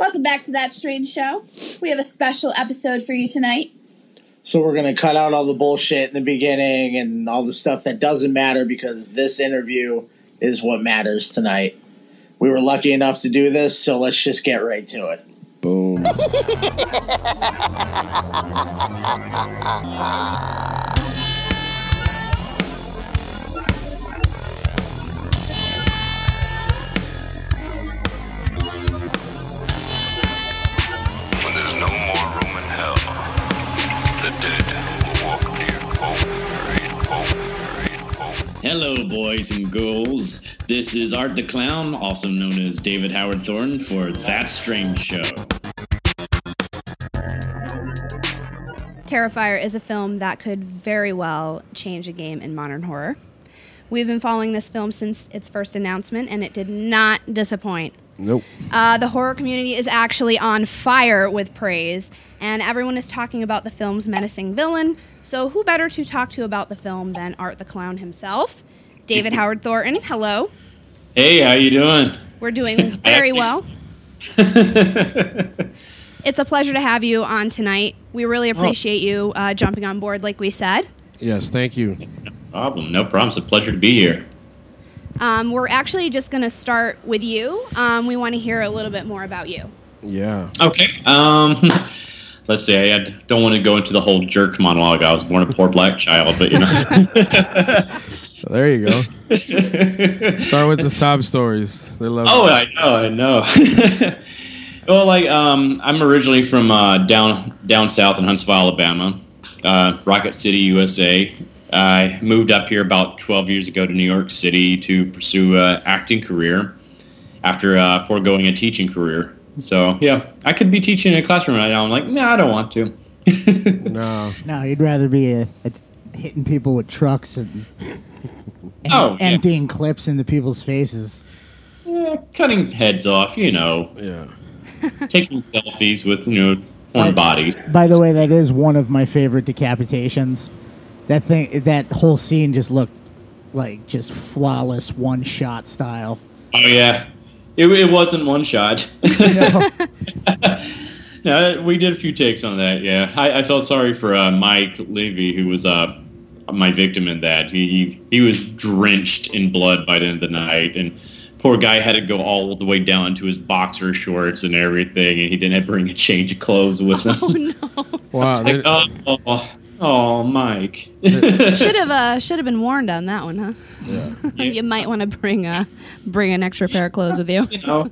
Welcome back to That Strange Show. We have a special episode for you tonight. So we're going to cut out all the bullshit in the beginning and all the stuff that doesn't matter because this interview is what matters tonight. We were lucky enough to do this, so let's just get right to it. Boom. Hello, boys and girls. This is Art the Clown, also known as David Howard Thornton, for That Strange Show. Terrifier is a film that could very well change a game in modern horror. We've been following this film since its first announcement, and it did not disappoint. Nope. Uh, the horror community is actually on fire with praise, and everyone is talking about the film's menacing villain. So, who better to talk to about the film than Art the Clown himself? David Howard Thornton, hello. Hey, how you doing? We're doing very well. It's a pleasure to have you on tonight. We really appreciate you uh, jumping on board, like we said. Yes, thank you. No problem. No problem. It's a pleasure to be here. Um, we're actually just going to start with you. Um, we want to hear a little bit more about you. Yeah. Okay. Um, let's see. I I don't want to go into the whole jerk monologue. I was born a poor black child, but you know. There you go. Start with the sob stories. They love. Oh, I know, I know. well, like, um, I'm originally from uh, down down south in Huntsville, Alabama, uh, Rocket City, USA. I moved up here about 12 years ago to New York City to pursue an acting career after uh, foregoing a teaching career. So, yeah, I could be teaching in a classroom right now. I'm like, nah, I don't want to. no. No, you'd rather be a, a, hitting people with trucks and, and Oh, yeah. emptying clips into people's faces. Yeah, cutting heads off, you know, Yeah. taking selfies with, you know, porn Right. bodies. By the way, that is one of my favorite decapitations. That thing, that whole scene just looked like just flawless one shot style. Oh yeah, it, it wasn't one shot. no, we did a few takes on that. Yeah, I, I felt sorry for uh, Mike Levy, who was uh, my victim in that. He, he he was drenched in blood by the end of the night, and poor guy had to go all the way down to his boxer shorts and everything, and he didn't bring a change of clothes with him. Oh, no. Wow. It's they- like, oh, oh, oh, Mike. should have uh, should have been warned on that one, huh? Yeah. you might want to bring a bring an extra pair of clothes with you. you know,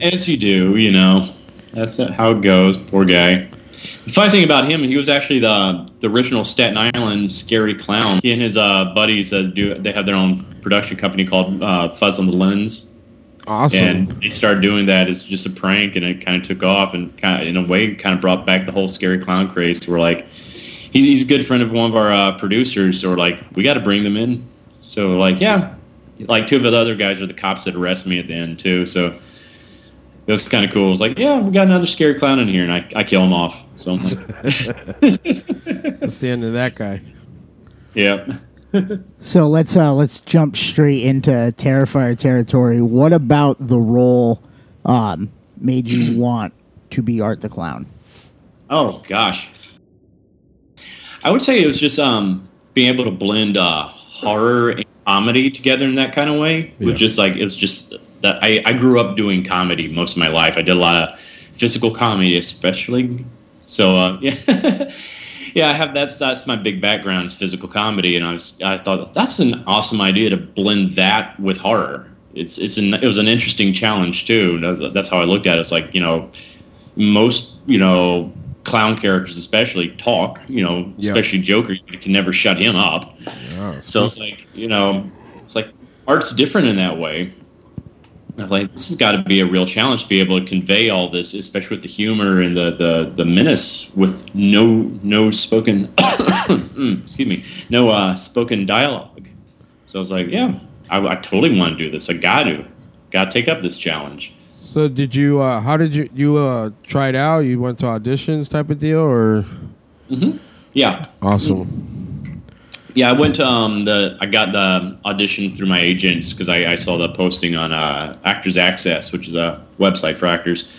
as you do, you know, that's how it goes. Poor guy. The funny thing about him, he was actually the the original Staten Island scary clown. He and his uh, buddies uh, do they have their own production company called uh, Fuzz on the Lens, awesome. and they started doing that as just a prank, and it kind of took off, and kind of in a way kind of brought back the whole scary clown craze. We're like, he's, he's a good friend of one of our uh, producers, so we're like, we got to bring them in. So we're like, yeah, like two of the other guys are the cops that arrest me at the end too. So it was kind of cool. It was like, yeah, we got another scary clown in here, and I, I kill him off. So I'm like, That's the end of that guy. yeah. So let's uh, let's jump straight into Terrifier territory. What about the role um, made you want to be Art the Clown? Oh gosh, I would say it was just um being able to blend uh, horror and comedy together in that kind of way. It Yeah. was just like it was just that I, I grew up doing comedy most of my life. I did a lot of physical comedy, especially. So uh, yeah, yeah, I have that's that's my big background is physical comedy, and I was I thought that's an awesome idea to blend that with horror. It's it's an, it was an interesting challenge too. That's, that's how I looked at it. It's like you know most you know clown characters especially talk you know Yeah. especially joker you can never shut him up. Oh, so it's like you know it's like art's different in that way. I was like this has got to be a real challenge to be able to convey all this especially with the humor and the the, the menace with no no spoken mm, excuse me no uh, spoken dialogue. So I was like yeah I, I totally want to do this. I got to got to take up this challenge So did you? Uh, how did you? You uh, try it out? You went to auditions, type of deal, or yeah awesome? Yeah, I went to um, the. I got the audition through my agents because I, I saw the posting on uh, Actors Access, which is a website for actors,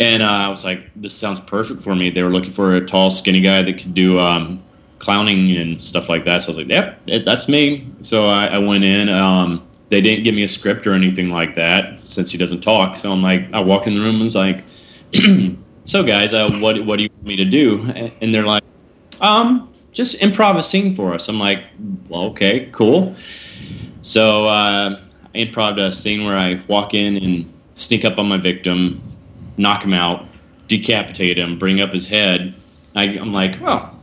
And uh, I was like, this sounds perfect for me. They were looking for a tall, skinny guy that could do um, clowning and stuff like that. So I was like, yep, it, that's me. So I, I went in. Um, they didn't give me a script or anything like that since he doesn't talk. So I'm like, I walk in the room and was like, so guys, uh, what what do you want me to do? And they're like, um, just improv a scene for us. I'm like, well, okay, cool. So uh, I improv a scene where I walk in and sneak up on my victim, knock him out, decapitate him, bring up his head. I, I'm like, well,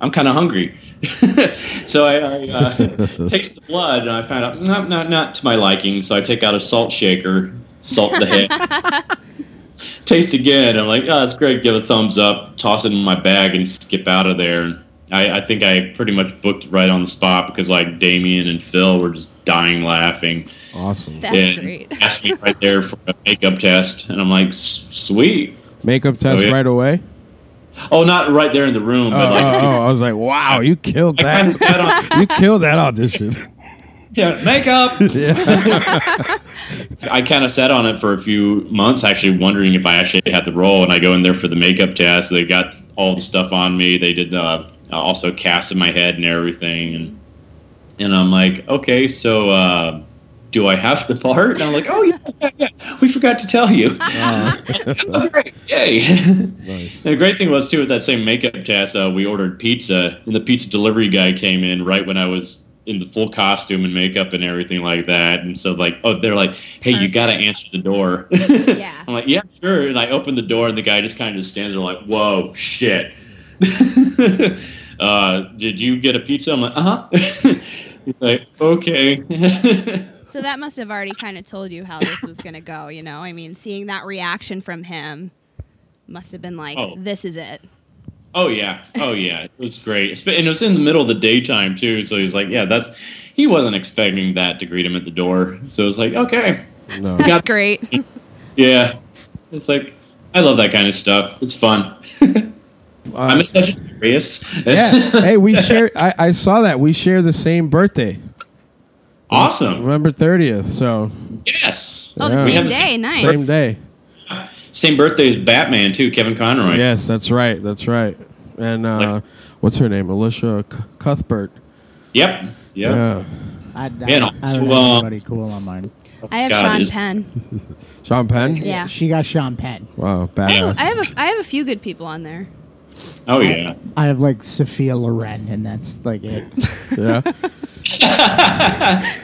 I'm kind of hungry. so I, I uh, taste the blood, and I find out not, not not to my liking. So I take out a salt shaker, salt the head, taste again. I'm like, oh, that's great. Give a thumbs up, toss it in my bag, and skip out of there. I, I think I pretty much booked right on the spot because like Damien and Phil were just dying laughing. Awesome. That's and great. asked me right there for a makeup test, and I'm like, sweet. Makeup test yeah. right away. Oh, not right there in the room, Oh, but like, oh, oh, I was like, wow, you killed I kind of that. you killed that audition. yeah, makeup. Yeah. I kind of sat on it for a few months, actually wondering if I actually had the role. And I go in there for the makeup test. They got all the stuff on me. They did uh, also cast in my head and everything. And and I'm like, okay, so uh, do I have the part? And I'm like, oh yeah, yeah, yeah. We forgot to tell you. oh, great, yay! nice. the great thing was too with that same makeup test, uh, we ordered pizza, and the pizza delivery guy came in right when I was in the full costume and makeup and everything like that. And so like, oh, they're like, hey, you got to answer the door. Yeah. I'm like, yeah, sure. And I open the door, and the guy just kind of just stands there like, whoa, shit. uh, did you get a pizza? I'm like, uh huh. He's like, okay. So that must have already kind of told you how this was going to go, you know? I mean, seeing that reaction from him must have been like, Oh. this is it. Oh yeah, oh yeah, it was great, and it was in the middle of the daytime too. So he's like, yeah, that's. He wasn't expecting that to greet him at the door, so it's like, okay, No. That's Got- great. yeah. It's like, I love that kind of stuff. It's fun. Uh, I'm a Sagittarius. yeah. Hey, we share. I, I saw that we share the same birthday, awesome. November thirtieth. So Yes. Oh, Yeah. the same the day. same- Nice. same day. Same birthday as Batman too, Kevin Conroy. Yes, that's right. That's right. And uh, Like- what's her name? Elisha C- Cuthbert. Yep. Yep. Yeah. I, I, Man, I don't also, have uh, anybody cool on mine. I have God, Sean is- Penn. Sean Penn. Yeah. She got Sean Penn. Wow, I have, badass. I have a I have a few good people on there. Oh yeah. I have like Sophia Loren, and that's like it. yeah.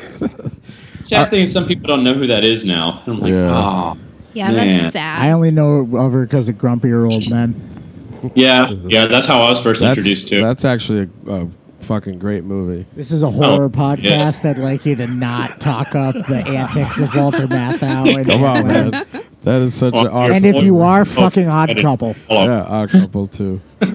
Sad thing is, some people don't know who that is now. I'm like, Yeah. oh. Yeah, Man. that's sad. I only know of her because of grumpier old men. Yeah, yeah. That's how I was first That's introduced to. it. that's actually a, a fucking great movie. This is a horror Oh, podcast yes. that'd like you to not talk up the antics of Walter Matthau. And Come on, man. That is such an awesome. And if you are, Oh, fucking odd that is- couple. oh, yeah, odd couple too. all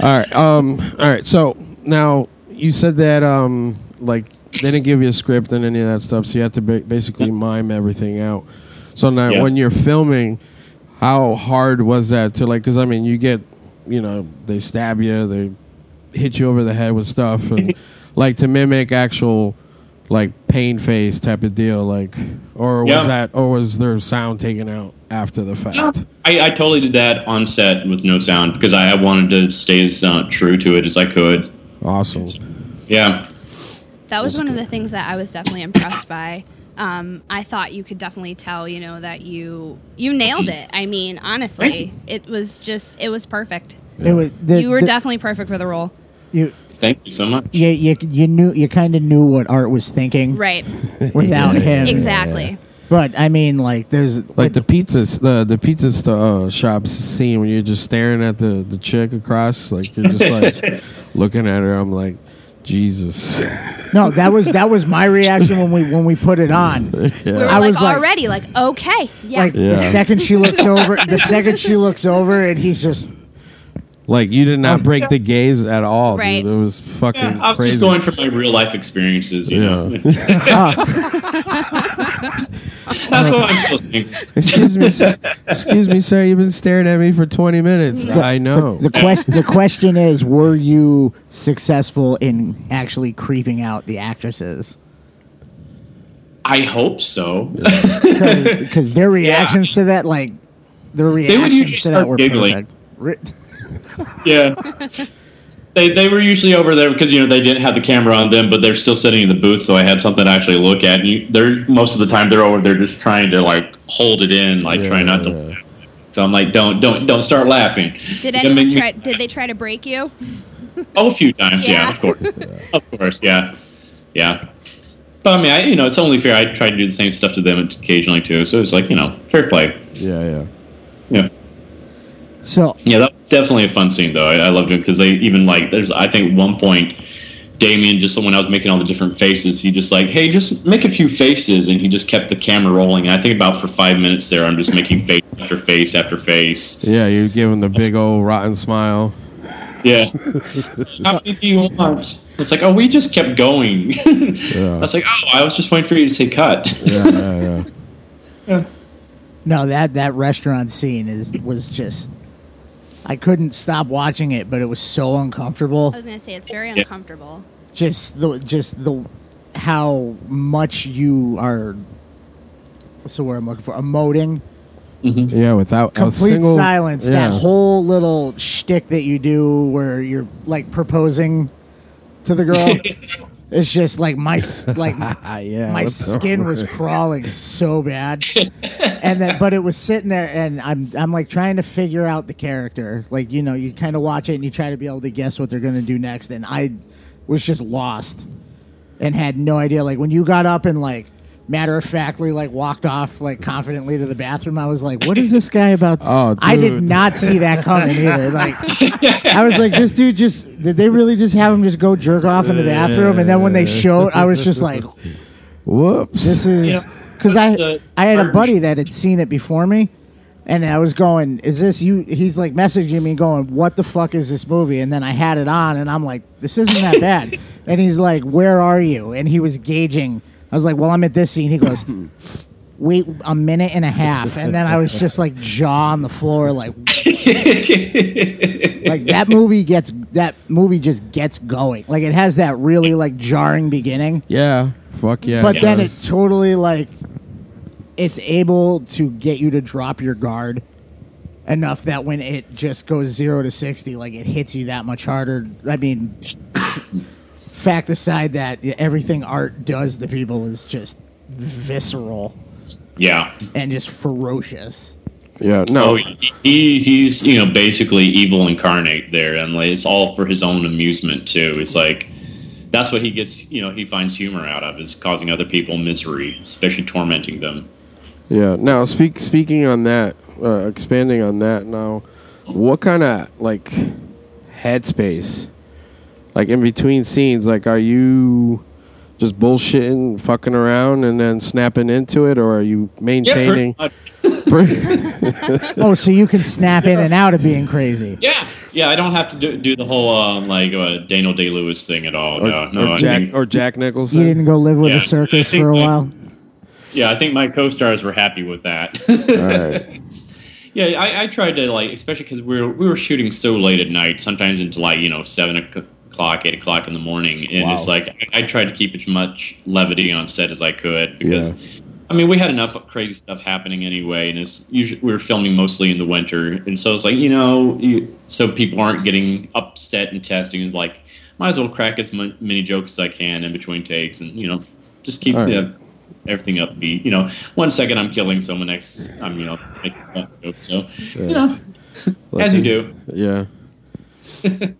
right. Um. All right. So now you said that um like they didn't give you a script and any of that stuff, so you had to ba- basically mime everything out. So now Yeah. when you're filming, how hard was that to like? Because I mean, you get you know they stab you, they hit you over the head with stuff, and like to mimic actual like pain face type of deal, like or was Yeah. that or was there sound taken out after the fact? I, I totally did that on set with no sound because I wanted to stay as uh, true to it as I could. Awesome. Yeah. That was one of the things that I was definitely impressed by. Um, I thought you could definitely tell, you know, that you you nailed it. I mean, honestly, it was just it was perfect. It was the, you were the- definitely perfect for the role. you, Thank you so much. you, you, you knew you kind of knew what Art was thinking Right. without him. Exactly. But I mean, like, there's Like the pizzas, the the pizza st- uh, shops scene when you're just staring at the the chick across, like you're just like looking at her. I'm like, Jesus. no, that was that was my reaction when we when we put it on. We were. I like was like- already like, okay, yeah. Like the second she looks over, the second she looks over, and he's just Like you did not um, break the gaze at all, Right. dude. It was fucking Yeah, I was crazy. just going from my real life experiences, you know. Yeah. That's what I'm supposed to think. excuse me, sir. excuse me, sir. You've been staring at me for 20 minutes. I know. the question. The question is, were you successful in actually creeping out the actresses? I hope so. Because their reactions to that, like, the would reactions usually to that start were giggling. perfect. Ri- Yeah. They, they were usually over there because you know they didn't have the camera on them, but they're still sitting in the booth, so I had something to actually look at. And you, they're most of the time they're over there just trying to like hold it in, like try not to. Yeah. So I'm like, don't don't don't start laughing. Did You're anyone me- try? Did they try to break you? Oh, a few times, yeah, Yeah. of course, of course, yeah, yeah. But I mean, I, you know, it's only fair. I try to do the same stuff to them occasionally too. So it's like you know, fair play. Yeah, yeah. Yeah, So yeah. That was definitely a fun scene though. I, I loved it because they even like there's I think one point. Damien, just someone else making all the different faces. He just like, hey, just make a few faces, and he just kept the camera rolling. And I think about for five minutes there, I'm just making face after face after face. Yeah, you give him the big old rotten smile. Yeah. How many do you want? It's like, oh, we just kept going. I was like, oh, I was just waiting for you to say cut. Yeah, yeah, yeah. no, that that restaurant scene is was just. I couldn't stop watching it, but it was so uncomfortable. I was gonna say it's very Yeah. Uncomfortable. Just the just the how much you are. What's the word I'm looking for? Emoting. Mm-hmm. Yeah, without a complete single silence. Yeah. That whole little shtick that you do where you're like proposing to the girl. it's just like my like Ah, yeah, my skin was crawling so bad, and then but it was sitting there, and I'm I'm like trying to figure out the character. Like you know, you kind of watch it and you try to be able to guess what they're gonna do next, and I was just lost and had no idea. Like when you got up and like matter of factly like walked off like confidently to the bathroom, I was like, "What is this guy about?" Oh, I did not see that coming either. Like I was like, "This dude just did they really just have him just go jerk off in the bathroom?" And then when they showed, I was just like, Whoops. "This is." Because I I had a buddy that had seen it before me. And I was going, is this you? He's like messaging me, going, "What the fuck is this movie?" And then I had it on, and I'm like, "This isn't that bad." and he's like, "Where are you?" And he was gauging. I was like, "Well, I'm at this scene." He goes, "Wait a minute and a half," and then I was just like jaw on the floor, like, like that movie gets that movie just gets going. Like it has that really like jarring beginning, yeah. Fuck yeah. but then it totally like it's able to get you to drop your guard enough that when it just goes zero to sixty, like it hits you that much harder. I mean, fact aside that everything art does to people is just visceral yeah. and just ferocious. Yeah, Oh, no. he, he's you know basically evil incarnate there, and like, it's all for his own amusement too. It's like that's what he gets. You know, he finds humor out of is causing other people misery, especially tormenting them. Yeah. Now, speak speaking on that, uh, expanding on that. Now, what kind of like headspace, like in between scenes, like are you just bullshitting, fucking around, and then snapping into it, or are you maintaining? much. Oh, so you can snap in and out of being crazy. Yeah, yeah. I don't have to do, do the whole um, like uh, Daniel Day Lewis thing at all. or, no, no. or Jack think- or Jack Nicholson? You didn't go live with Yeah. a circus for a like- while. yeah, I think my co-stars were happy with that. All right. Yeah, I, I tried to like, especially because we were we were shooting so late at night, sometimes into like you know seven o'clock, eight o'clock in the morning, and it's like I, I tried to keep as much levity on set as I could because. I mean, we had enough crazy stuff happening anyway, and it's usually we were filming mostly in the winter, and so it's like you know, you, so people aren't getting upset and testing. It's like might as well crack as many jokes as I can in between takes, and you know, just keep right. uh, everything upbeat. You know, one second I'm killing someone, next I'm you know making fun jokes. So you know, as you do. Yeah.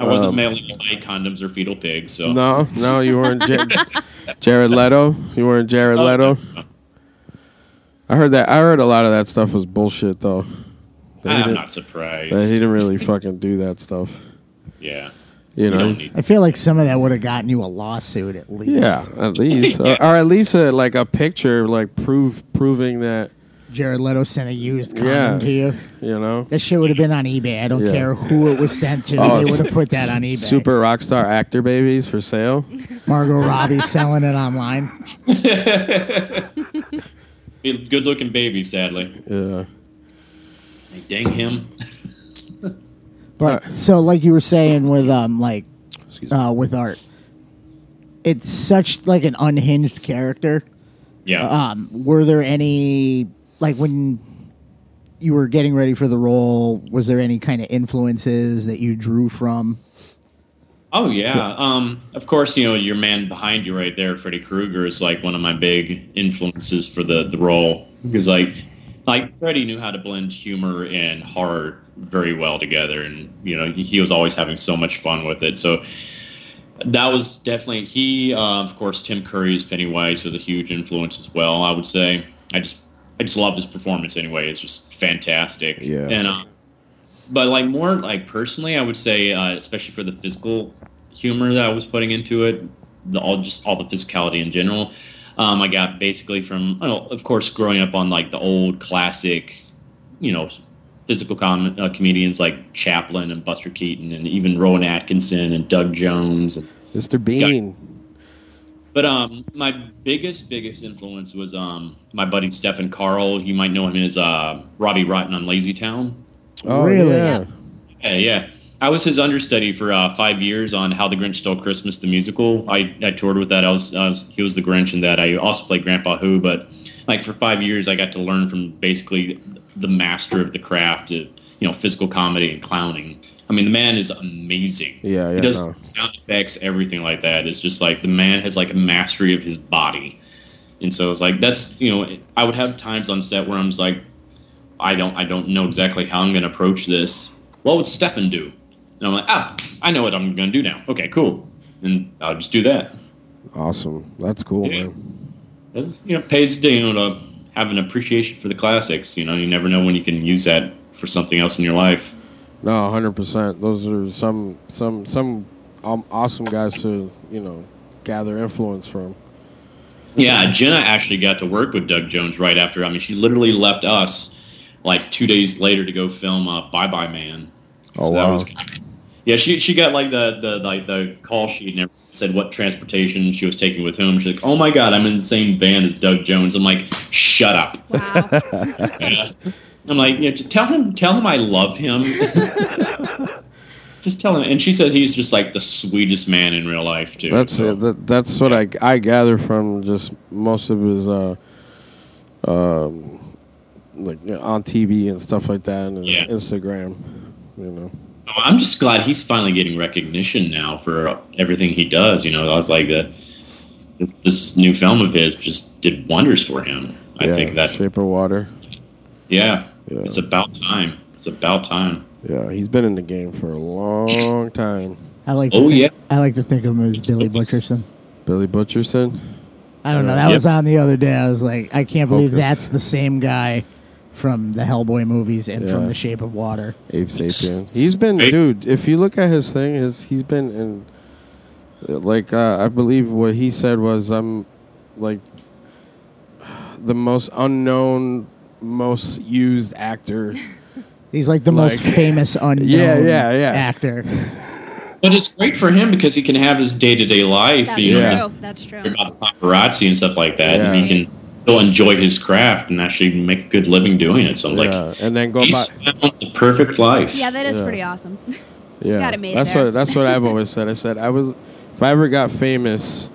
I wasn't Um, mailing away condoms or fetal pigs, so No, no, you weren't Ja- Jared Leto. You weren't Jared Oh, Leto. no, I heard that. I heard a lot of that stuff was bullshit, though. That I'm didn't- surprised. that he didn't really fucking do that stuff. yeah, You you know, don't he's- need. I feel like some of that would have gotten you a lawsuit at least. yeah, at least, or, or at least a, like a picture, like prove proving that Jared Leto sent a used condom Yeah. to you. you know. That shit would have been on eBay. I don't Yeah. care who it was sent to. Oh, they would have put that on eBay. Super rock star actor babies for sale. Margot Robbie selling it online. Good looking baby, sadly. Yeah, Hey, dang him. But so, like you were saying with um, like uh, with art, it's such like an unhinged character. Yeah. Um, were there any like when you were getting ready for the role, was there any kind of influences that you drew from? Oh yeah. Um, of course, you know your man behind you right there, Freddy Krueger, is like one of my big influences for the the role because like like Freddy knew how to blend humor and horror very well together, and you know he, was always having so much fun with it. So that was definitely he. Uh, of course, Tim Curry's Pennywise is a huge influence as well. I would say. I just I just love his performance anyway. It's just fantastic. Yeah. And uh, but like more like personally, I would say, uh, especially for the physical humor that I was putting into it, the all just all the physicality in general. Um, I got basically from, know, of course, growing up on like the old classic, you know, physical com- uh, comedians like Chaplin and Buster Keaton and even Rowan Atkinson and Doug Jones. And, Mr. Bean. But um, my biggest, biggest influence was um, my buddy Stefan Karl. You might know him as uh, Robbie Rotten on Lazy Town. Oh, Really? Yeah. Yeah, yeah. I was his understudy for uh, five years on How the Grinch Stole Christmas, the musical. I, I toured with that. I was uh, he was the Grinch in that. I also played Grandpa Who, but like for five years, I got to learn from basically the master of the craft of you know physical comedy and clowning. I mean, the man is amazing. Yeah, yeah, he does no. sound effects, everything like that. It's just like the man has like a mastery of his body, and so it's like that's you know I would have times on set where I'm just like, I don't I don't know exactly how I'm going to approach this. What would Stefan do? And I'm like, ah, I know what I'm going to do now. Okay, cool, and I'll just do that. Awesome. That's cool, Yeah. man. It's, you know, pays to you know to have an appreciation for the classics. You know, you never know when you can use that for something else in your life. No, hundred percent. Those are some some some um, awesome guys to you know gather influence from. Yeah, Jenna actually got to work with Doug Jones right after. I mean, she literally left us like two days later to go film uh, Bye Bye Man. Oh, that wow. was yeah, she she got like the the like the call sheet and everything, said what transportation she was taking with whom. She's like, "Oh my god, I'm in the same van as Doug Jones." I'm like, "Shut up." Wow. Yeah. I'm like, yeah, tell him, tell him I love him. just tell him. And she says he's just like the sweetest man in real life too. That's so- it. That, that's what I I gather from just most of his uh um like you know, on TV and stuff like that and Yeah. Instagram. You know. Oh, I'm just glad he's finally getting recognition now for everything he does. You know, I was like, uh, this, this new film of his just did wonders for him. I yeah, think that, Shape of Water. yeah, Yeah. it's about time. It's about time. Yeah, he's been in the game for a long time. I like. Oh, think, yeah. I like to think of him as Billy Butcherson. Billy Butcherson. I don't know. That Yep. was on the other day. I was like, I can't believe Focus. that's the same guy from the Hellboy movies and from Yeah. The Shape of Water. Abe Sapien. He's been, Hey. dude. If you look at his thing, his he's been in. Like uh, I believe what he said was, I'm like the most unknown, most used actor. He's like the most Like- famous unknown Yeah, yeah, yeah. actor. But it's great for him because he can have his day to day life. That's you know, Yeah. true. That's true. about paparazzi and stuff like that, and Yeah. he can still enjoy his craft and actually make a good living doing it. So I'm yeah, like, and then go he's back. found the perfect life. Yeah, that is Yeah. pretty awesome. Yeah, got it made that's there. what that's what I've always said. I said I would, if I ever got famous,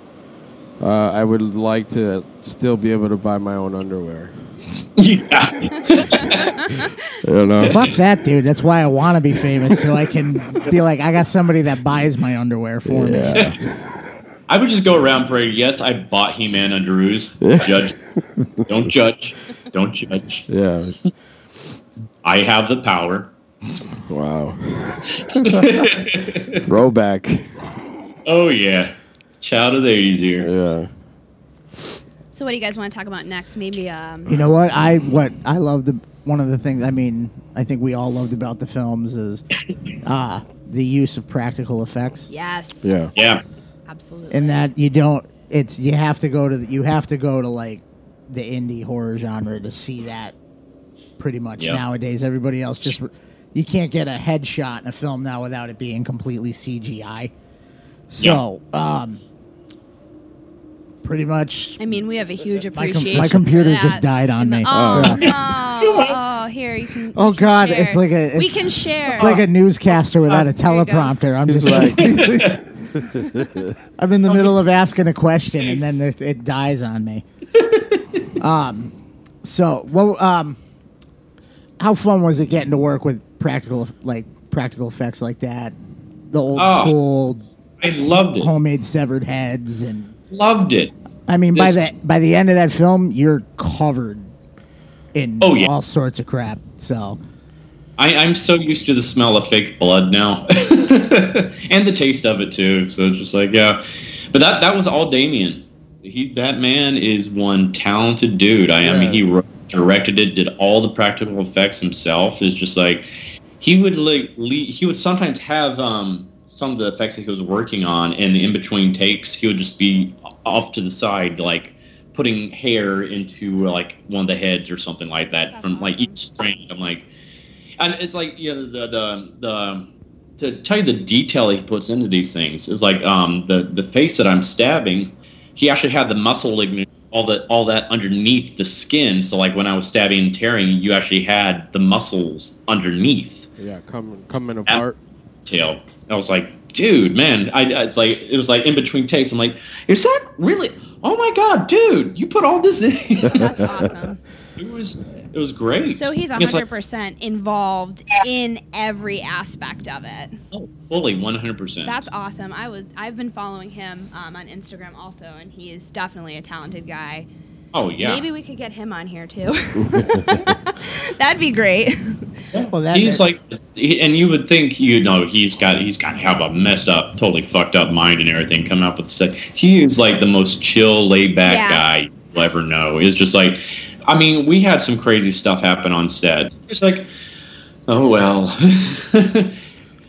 uh, I would like to still be able to buy my own underwear. yeah. You know. Fuck that, dude. That's why I want to be famous, so I can be like, I got somebody that buys my underwear for me. I would just go around praying, yes, I bought He Man under underoos. Judge. Don't judge. Don't judge. Yeah. I have the power. Wow. Throwback. Oh, yeah. Child of the 80s here. Yeah. So, what do you guys want to talk about next? Maybe um, You know what? I what I love the one of the things. I mean, I think we all loved about the films is uh, the use of practical effects. yes, Yeah. Yeah. Absolutely. and that you don't it's you have to go to the, you have to go to like the indie horror genre to see that pretty much Yep. nowadays everybody else just you can't get a headshot in a film now without it being completely cgi so um pretty much I mean, we have a huge My com- appreciation. my for computer that. just died on me, Oh so- no! Oh, here you can. Oh, you can God, share. it's like a- we can share. it's like a newscaster without a There you go. teleprompter i'm just like, I'm in the middle of asking a question and then it, it dies on me. um, so well, um, how fun was it getting to work with practical like practical effects like that? The old Oh. school I loved it. homemade severed heads and Loved it. I mean by This- the by the end of that film you're covered in Oh, yeah. all sorts of crap. So I, I'm so used to the smell of fake blood now, and the taste of it too. So it's just like, yeah. But that that was all Damien. He that man is one talented dude. I, I mean, he wrote, directed it, did all the practical effects himself. It's just like he would like le he would sometimes have um, some of the effects that he was working on, and in between takes, he would just be off to the side, like putting hair into like one of the heads or something like that That's from like each strand. I'm like, and it's like you know the the the to tell you the detail he puts into these things is like um the the face that I'm stabbing, he actually had the muscle ligament all that all that underneath the skin. So like when I was stabbing and tearing, you actually had the muscles underneath Yeah, coming coming apart. tail. I was like, dude, man, I I- it's like it was like in between takes. I'm like, is that really? Oh my god, dude, you put all this in. That's awesome. it was it was great. So he's It's like- 100% involved in every aspect of it. oh, fully 100. percent That's awesome. I was I've been following him um, on Instagram also, and he is definitely a talented guy. Oh yeah. Maybe we could get him on here too. That'd be great. well that he's like, and you would think, you know, he's got he's got to have a messed up, totally fucked up mind and everything coming up with stuff. He is like the most chill, laid back Yeah. guy you'll ever know. It's just like, I mean, we had some crazy stuff happen on set. It's like, oh well.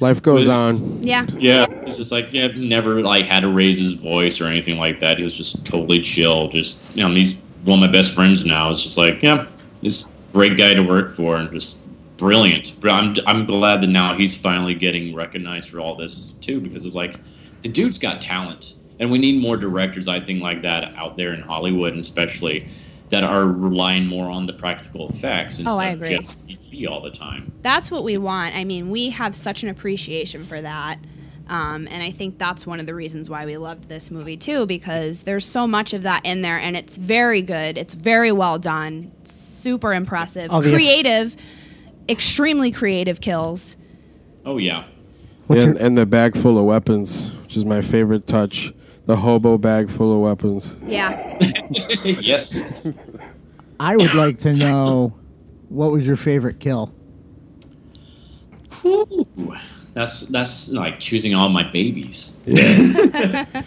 Life goes on. yeah. Yeah, it's just like yeah, never like had to raise his voice or anything like that. He was just totally chill. Just you know, he's one of my best friends now. It's just like yeah, he's a great guy to work for and just brilliant. But I'm I'm glad that now he's finally getting recognized for all this too because of like the dude's got talent, and we need more directors I think like that out there in Hollywood, and especially that are relying more on the practical effects instead Oh, I of agree. just CG all the time. That's what we want. I mean, we have such an appreciation for that. Um, and I think that's one of the reasons why we loved this movie too, because there's so much of that in there, and it's very good. It's very well done, super impressive, Oh, the eff- creative, extremely creative kills. Oh yeah. And, and the bag full of weapons, which is my favorite touch. The hobo bag full of weapons. Yeah. yes. I would like to know what was your favorite kill? Ooh, that's that's like choosing all my babies.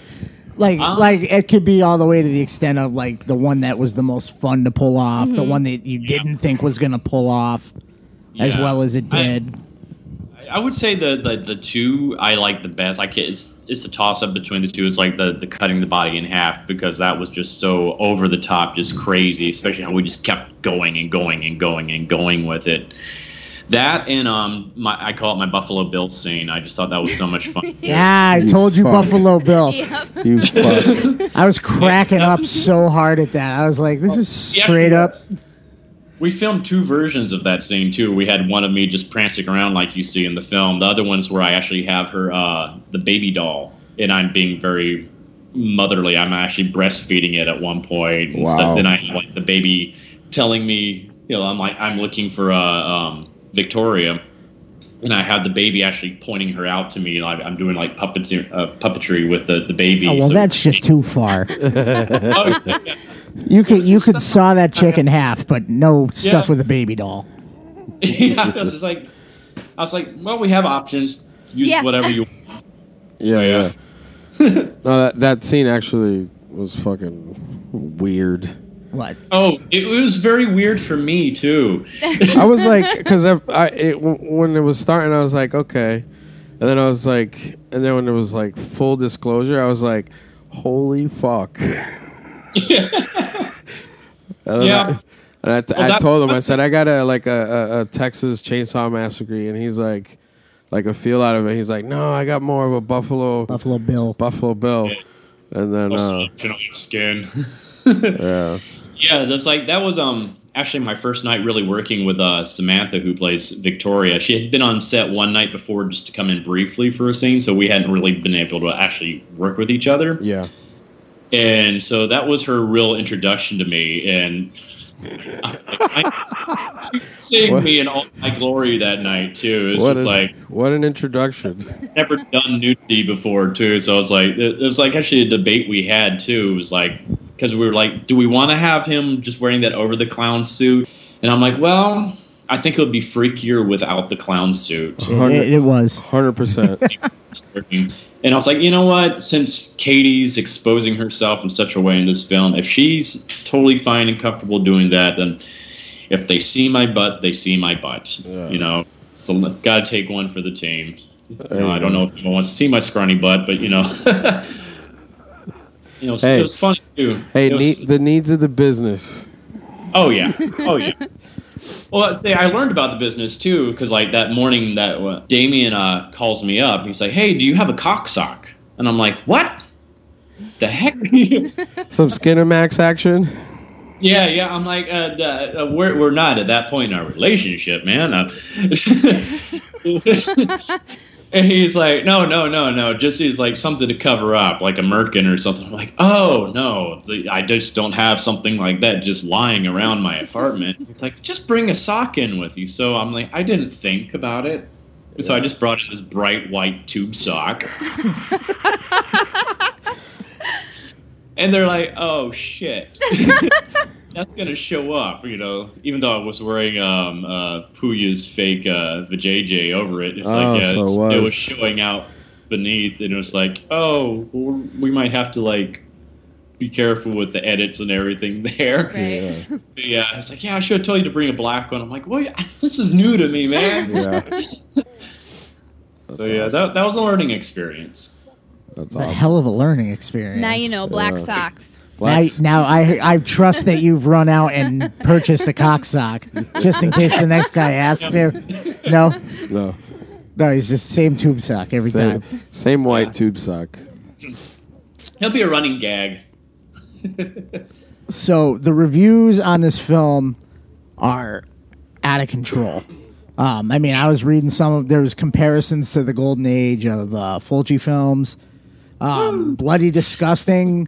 Like, Um, like it could be all the way to the extent of like the one that was the most fun to pull off, the one that you didn't think was gonna pull off, as well as it did. I would say the, the the two I like the best. Like it's it's a toss up between the two. It's like the the cutting the body in half because that was just so over the top, just crazy. Especially how we just kept going and going and going and going with it. That and um, my I call it my Buffalo Bill scene. I just thought that was so much fun. yeah, I You told you, fuck. Buffalo Bill. Yep. You fuck. I was cracking up so hard at that. I was like, this is Yeah. straight up. We filmed two versions of that scene too. We had one of me just prancing around like you see in the film. The other one's where I actually have her, uh, the baby doll, and I'm being very motherly. I'm actually breastfeeding it at one point. and Wow. stuff. Then I have like the baby telling me, you know, I'm like I'm looking for uh, um, Victoria, and I have the baby actually pointing her out to me. And I- I'm doing like puppetry, uh, puppetry with the, the baby. Oh well, So- that's just too far. Oh, yeah. You could you could saw that chick in half, but no stuff Yeah. with a baby doll. yeah, I was just like, I was like, well, we have options. Use Yeah. whatever you. Yeah, Yeah. yeah. no, that that scene actually was fucking weird. What? Oh, it was very weird for me too. I was like, because I, I it, when it was starting, I was like, okay, and then I was like, and then when it was like full disclosure, I was like, holy fuck. And Yeah. I, and I, t- Well, I that- told him, I said, I got a like a, a, a Texas Chainsaw Massacre, and he's like, like a feel out of it. He's like, no, I got more of a Buffalo Buffalo Bill. Buffalo Bill, and then uh, skin. yeah, yeah, that's like that was um actually my first night really working with uh Samantha who plays Victoria. She had been on set one night before just to come in briefly for a scene, so we hadn't really been able to actually work with each other. yeah, and so that was her real introduction to me and I, I, saved What? me in all my glory that night too. It was What just an, like what an introduction. never done nudity before too. So I was like, it, it was like actually a debate we had too. It was like because we were like, do we want to have him just wearing that over the clown suit? And I'm like, well, I think it would be freakier without the clown suit. It, it, it was. Hundred percent. And I was like, you know what? Since Katie's exposing herself in such a way in this film, if she's totally fine and comfortable doing that, then if they see my butt, they see my butt. Yeah. You know, so gotta take one for the team. You know, I don't know if anyone wants to see my scrawny butt, but you know, you know, Hey. it was funny too. Hey, was- need, the needs of the business. Oh yeah. Oh yeah. Well, say I learned about the business too because like that morning that uh, Damien uh, calls me up. He's like, "Hey, do you have a cock sock?" And I'm like, "What? The heck?" Some Skinemax action. yeah, yeah. I'm like, uh, uh, we're we're not at that point in our relationship, man. Uh, and he's like, "No, no, no, no. Just he's like something to cover up, like a merkin or something." I'm like, "Oh no, the, I just don't have something like that just lying around my apartment." He's like, "Just bring a sock in with you." So I'm like, I didn't think about it. So I just brought in this bright white tube sock. and they're like, "Oh shit." That's gonna show up, you know. Even though I was wearing um, uh, Puya's fake uh, vajayjay over it, it's Oh, like yeah, so it was. it was showing out beneath, and it was like, oh, well, we might have to like be careful with the edits and everything there. Right. Yeah. But yeah, it's like, yeah, I should have told you to bring a black one. I'm like, well, this is new to me, man. Yeah. so yeah, that, that was a learning experience. That's It's a hell of a learning experience. Now you know black Yeah. socks. Now, now I I trust that you've run out and purchased a cock sock just in case the next guy asks you. No, no. no, he's just same tube sock every Same, time. same white Yeah. tube sock. He'll be a running gag. So the reviews on this film are out of control. Um, I mean, I was reading some of there was comparisons to the golden age of uh, Fulci films. Um, Bloody disgusting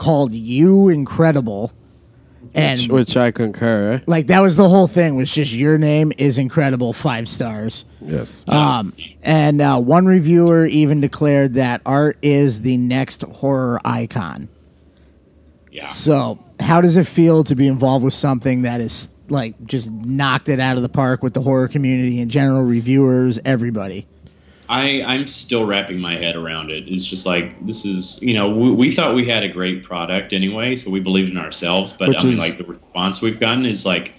called you incredible, and Which I concur. like that was the whole thing was just your name is incredible five stars. Yes. Um, and uh, one reviewer even declared that art is the next horror icon. Yeah. So, how does it feel to be involved with something that is like just knocked it out of the park with the horror community in general, reviewers, everybody? I, I'm still wrapping my head around it. It's just like this is, you know, we, we thought we had a great product anyway, so we believed in ourselves. But Which I mean, is- like the response we've gotten is like,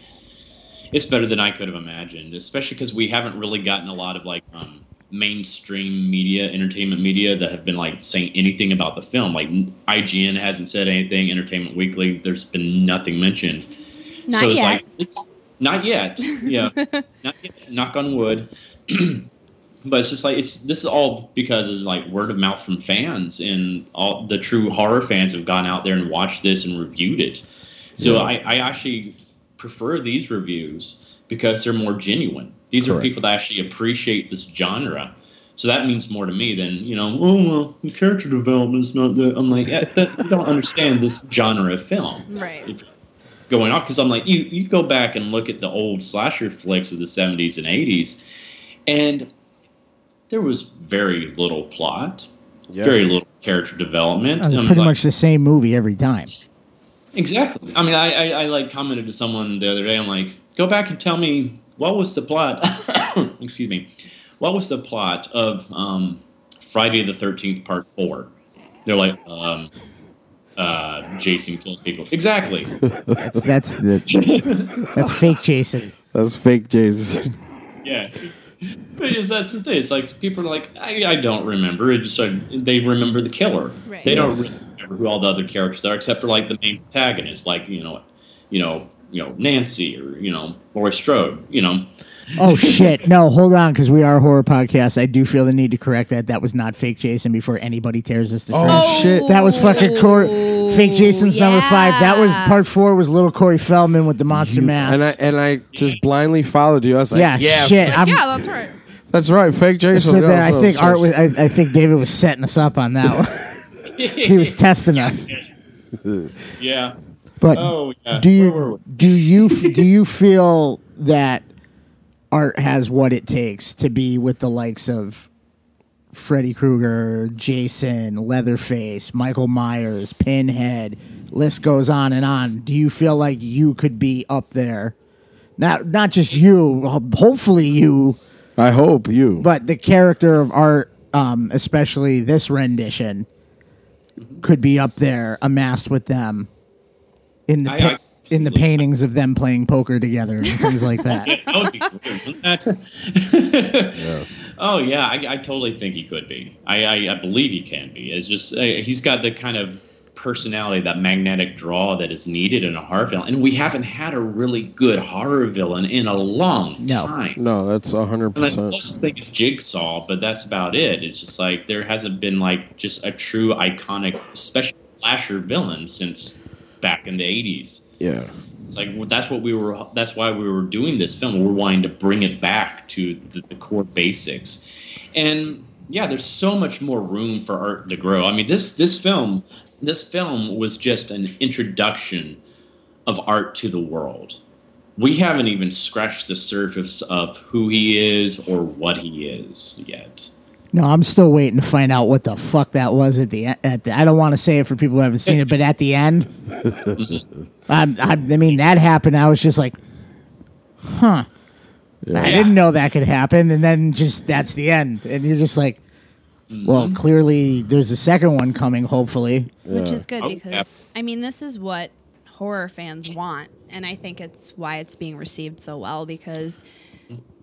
it's better than I could have imagined. Especially because we haven't really gotten a lot of like um, mainstream media, entertainment media that have been like saying anything about the film. Like IGN hasn't said anything. Entertainment Weekly, there's been nothing mentioned. Not so it's yet. like it's not yet. Yeah, not yet. Knock on wood. but it's just like it's this is all because of like word of mouth from fans and all the true horror fans have gone out there and watched this and reviewed it. So Yeah. I, I actually prefer these reviews because they're more genuine. These are people that actually appreciate this genre. So that means more to me than you know. Oh well, the character development is not that. I'm like, eh, that, you don't understand this genre of film Right. going on because I'm like you you go back and look at the old slasher flicks of the 70s and 80s and there was very little plot Yeah. very little character development That was pretty like- much the same movie every time. exactly I mean I, I I like commented to someone the other day I'm like go back and tell me what was the plot excuse me what was the plot of um, Friday the 13th part 4 they're like um uh, Jason kills people. Exactly. That's that's the, that's fake Jason. That's fake Jason. Yeah. But it's, that's the thing. It's like people are like, I, I don't remember. It's just like they remember the killer. Right. They don't Yes. remember who all the other characters are, except for like the main protagonist, like you know, you know, you know Nancy or you know Laurie Strode. You know, Oh shit! No, hold on, because we are a horror podcast. I do feel the need to correct that. That was not fake Jason. Before anybody tears us to shreds. Oh, shit. That was fucking Cor- fake Jason's number oh, five. That was part four. Was little Corey Feldman with the monster mask. and I and I just blindly followed you. I was like, yeah, yeah, shit. I'm, yeah, that's right. that's right, fake Jason. so there, Yeah, I think so- Art was. I, I think David was setting us up on that. one. he was testing us. yeah. But Oh, yeah. do you do you do you feel that art has what it takes to be with the likes of Freddy Krueger, Jason, Leatherface, Michael Myers, Pinhead, list goes on and on. Do you feel like you could be up there? Not not just you, hopefully you, I hope you. but the character of art, um, especially this rendition, could be up there, amassed with them in the I- pa- I in the paintings of them playing poker together and things like that. That would be great, wouldn't that? Oh yeah, I, I totally think he could be. I, I, I believe he can be. It's just uh, he's got the kind of personality, that magnetic draw that is needed in a horror villain, and we haven't had a really good horror villain in a long No. time. no, that's hundred And the percent. closest thing is Jigsaw, but that's about it. It's just like there hasn't been like just a true iconic, special slasher villain since back in the '80s. Yeah. It's like well, that's what we were. That's why we were doing this film. We're wanting to bring it back to the, the core basics, and yeah, there's so much more room for art to grow. I mean, this this film, this film was just an introduction of art to the world. We haven't even scratched the surface of who he is or what he is yet. No, I'm still waiting to find out what the fuck that was at the end. at the. I don't want to say it for people who haven't seen it, but at the end, I, I, I mean that happened. I was just like, huh. I didn't know that could happen, and then just that's the end, and you're just like, well, Mm-hmm. clearly there's a second one coming. Hopefully, which Yeah. is good Oh, because yeah. I mean this is what horror fans want, and I think it's why it's being received so well because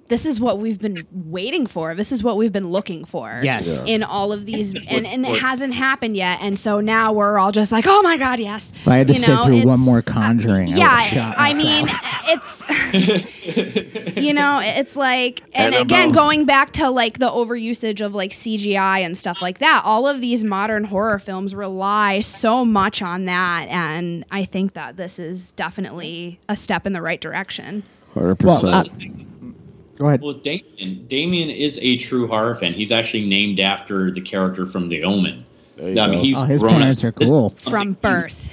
this is what we've been waiting for. This is what we've been looking for. Yes. Yeah. In all of these, and, and it hasn't happened yet, and so now we're all just like, oh my god, yes. if I had to You sit know, through one more Conjuring, I yeah, would've I mean, it's you know, it's like, and Annabelle. again, going back to like the overusage of like CGI and stuff like that. All of these modern horror films rely so much on that, and I think that this is definitely a step in the right direction. Hundred Well, percent. uh, go ahead. Well, Damien, Damien is a true horror fan. He's actually named after the character from The Omen. There you I mean, he's Oh, his grown up- parents are cool. From birth,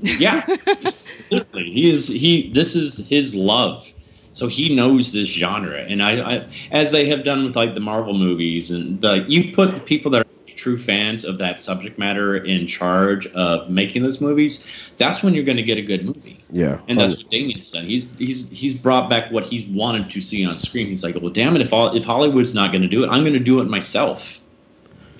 Yeah, literally, he is he. This is his love. So he knows this genre, and I, I, as they have done with like the Marvel movies, and the you put the people that are true fans of that subject matter in charge of making those movies. That's when you're going to get a good movie. yeah. And that's what Damien's done. He's he's he's brought back what he's wanted to see on screen. He's like, well, damn it, if all, if Hollywood's not going to do it, I'm going to do it myself.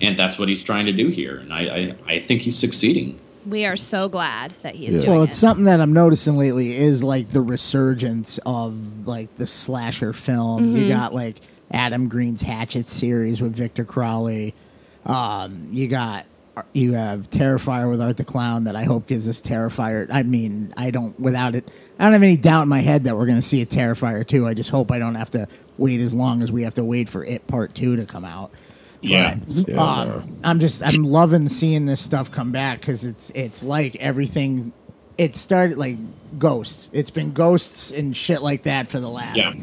And that's what he's trying to do here, and I I, I think he's succeeding. we are so glad that he is Yeah. doing Well, it. it's something that I'm noticing lately is like the resurgence of like the slasher film. You mm-hmm. got like Adam Green's Hatchet series with Victor Crowley. Um, you got you have Terrifier with Art the Clown that I hope gives us Terrifier. I mean, I don't without it. I don't have any doubt in my head that we're going to see a Terrifier too. I just hope I don't have to wait as long as we have to wait for it Part Two to come out. Yeah. But, um, I'm just I'm loving seeing this stuff come back because it's it's like everything. It started like ghosts. It's been ghosts and shit like that for the last Yeah.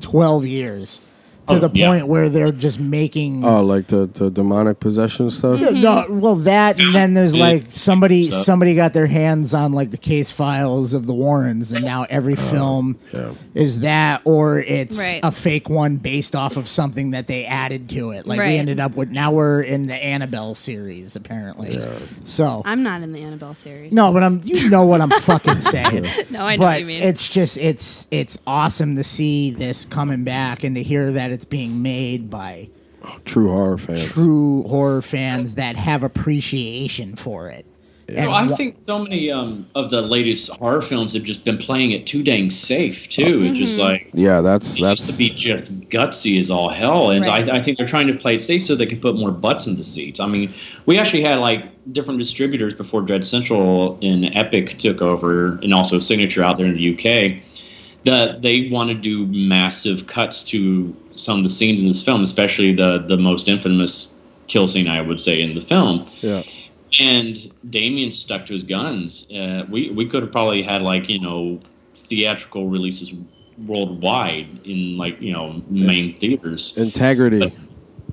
twelve years. To Oh, the yeah. point where they're just making Oh, like the, the demonic possession stuff. yeah, no, well that and then there's like somebody Stuff. somebody got their hands on like the case files of the Warrens and now every oh, film yeah. is that or it's Right. a fake one based off of something that they added to it. Like we ended up with now we're in the Annabelle series apparently. So I'm not in the Annabelle series. no, but I'm you know what I'm fucking saying. no, I know but what you mean. it's just it's it's awesome to see this coming back and to hear that it's being made by True horror fans. true horror fans that have appreciation for it. And Well, I wa- think so many um, of the latest horror films have just been playing it too dang safe too. It's just like Yeah, that's it used that's to be just gutsy as all hell, and Right. I, I think they're trying to play it safe so they can put more butts in the seats. I mean, we actually had like different distributors before Dread Central and Epic took over, and also Signature out there in the UK. That they want to do massive cuts to some of the scenes in this film, especially the the most infamous kill scene, I would say, in the film yeah. and Damien stuck to his guns. Uh, we we could have probably had like you know theatrical releases worldwide in like you know main theaters. Integrity.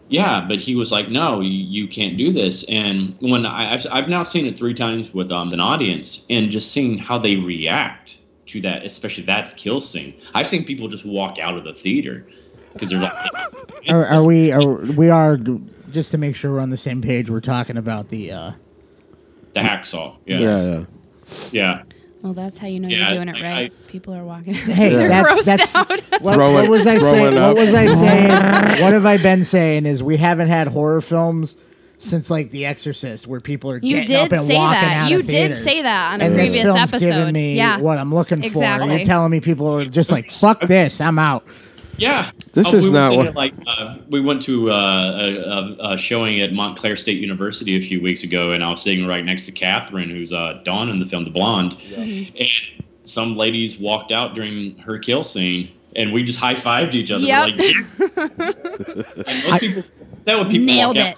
yeah, but he was like, no, you, you can't do this. And when I, I've, I've now seen it three times with um, an audience and just seeing how they react to that, especially that kill scene. I've seen people just walk out of the theater because they're like, Are, are we? Are we are just to make sure we're on the same page? We're talking about the. uh the hacksaw. Yeah. Yeah, yeah. Yeah. Well, that's how you know Yeah, you're doing it I- right. People are walking. Hey, They're that's that's out. what, Throw what was I saying? it What was I saying? what have I been saying? Is we haven't had horror films since like The Exorcist, where people are You getting did up and say walking that. out You of did theaters. say that on a and this previous film's episode. giving me yeah. what I'm looking Exactly. for. You're telling me people are just like, "Fuck this, I'm out." Yeah. This Uh, is we not what- at, like uh, we went to uh, a, a, a showing at Montclair State University a few weeks ago, and I was sitting right next to Catherine, who's uh, Dawn in the film, the blonde, and some ladies walked out during her kill scene, and we just high fived each other. Yep. We're like, "Yeah." and most people that when people Nailed it.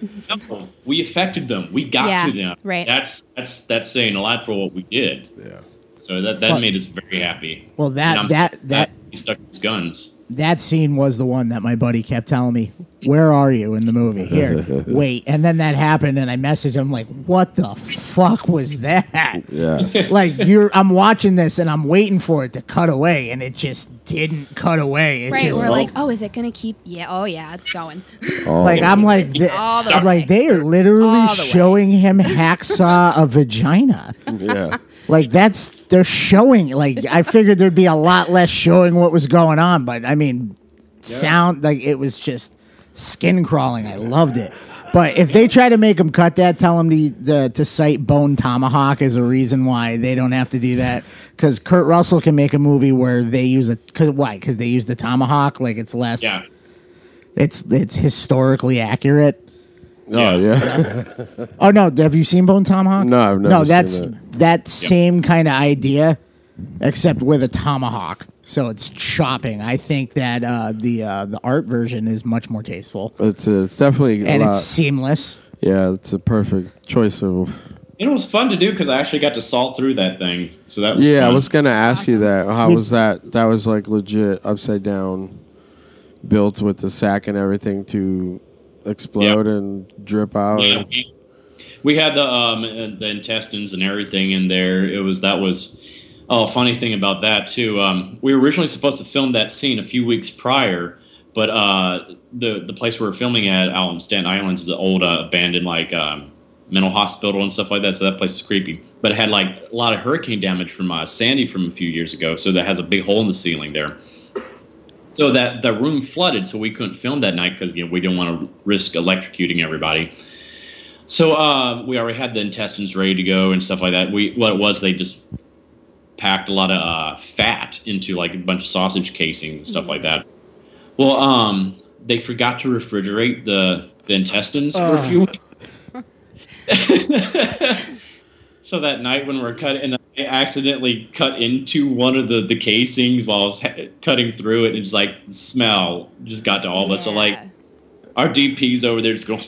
no, we affected them. We got Yeah, to them. right. That's that's that's saying a lot for what we did. Yeah. So that that Well- made us very happy. Well, And that I'm that that he stuck his guns. That scene was the one that my buddy kept telling me, "Where are you in the movie?" Here, wait, and then that happened, and I messaged him like, "What the fuck was that?" Yeah. like you're, I'm watching this and I'm waiting for it to cut away, and it just didn't cut away. It Right, just, we're like, oh, oh is it gonna keep? Yeah, oh yeah, it's going. Oh, like I'm like, th- the I'm way. like they are literally All the way. showing him hacksaw a vagina. yeah. Like that's they're showing. Like I figured there'd be a lot less showing what was going on, but I mean, sound like it was just skin crawling. I loved it. But if they try to make him cut that, tell him to the, to cite Bone Tomahawk as a reason why they don't have to do that. Because Kurt Russell can make a movie where they use a cause, why? Because they use the tomahawk. Like it's less. Yeah. It's it's historically accurate. Oh, yeah. Oh no, have you seen Bone Tomahawk? No, I've never No, seen that's that. that same kind of idea, except with a tomahawk. So it's chopping. I think that uh, the uh, the art version is much more tasteful It's, uh, it's definitely a and lot. it's seamless. yeah, it's a perfect choice of. It was fun to do because I actually got to salt through that thing. So that was Yeah, I fun. was gonna ask you that. How was that? That was like legit upside down, built with the sack and everything to explode and drip out. Yeah, we, we had the um the intestines and everything in there. It was that was oh funny thing about that too. Um, we were originally supposed to film that scene a few weeks prior, but uh, the the place we were filming at out on Staten Island is an old uh, abandoned like um, mental hospital and stuff like that. So that place is creepy. But it had like a lot of hurricane damage from uh, Sandy from a few years ago. So that has a big hole in the ceiling there. So that the room flooded, so we couldn't film that night because you know, we didn't want to risk electrocuting everybody. So uh, we already had the intestines ready to go and stuff like that. We what it was they just packed a lot of uh, fat into like a bunch of sausage casings and stuff like that. Well, um, they forgot to refrigerate the the intestines for a few weeks. so that night when we're cutting, I accidentally cut into one of the, the casings while I was ha- cutting through it, and just like smell just got to all of us. So like our DP's over there just going.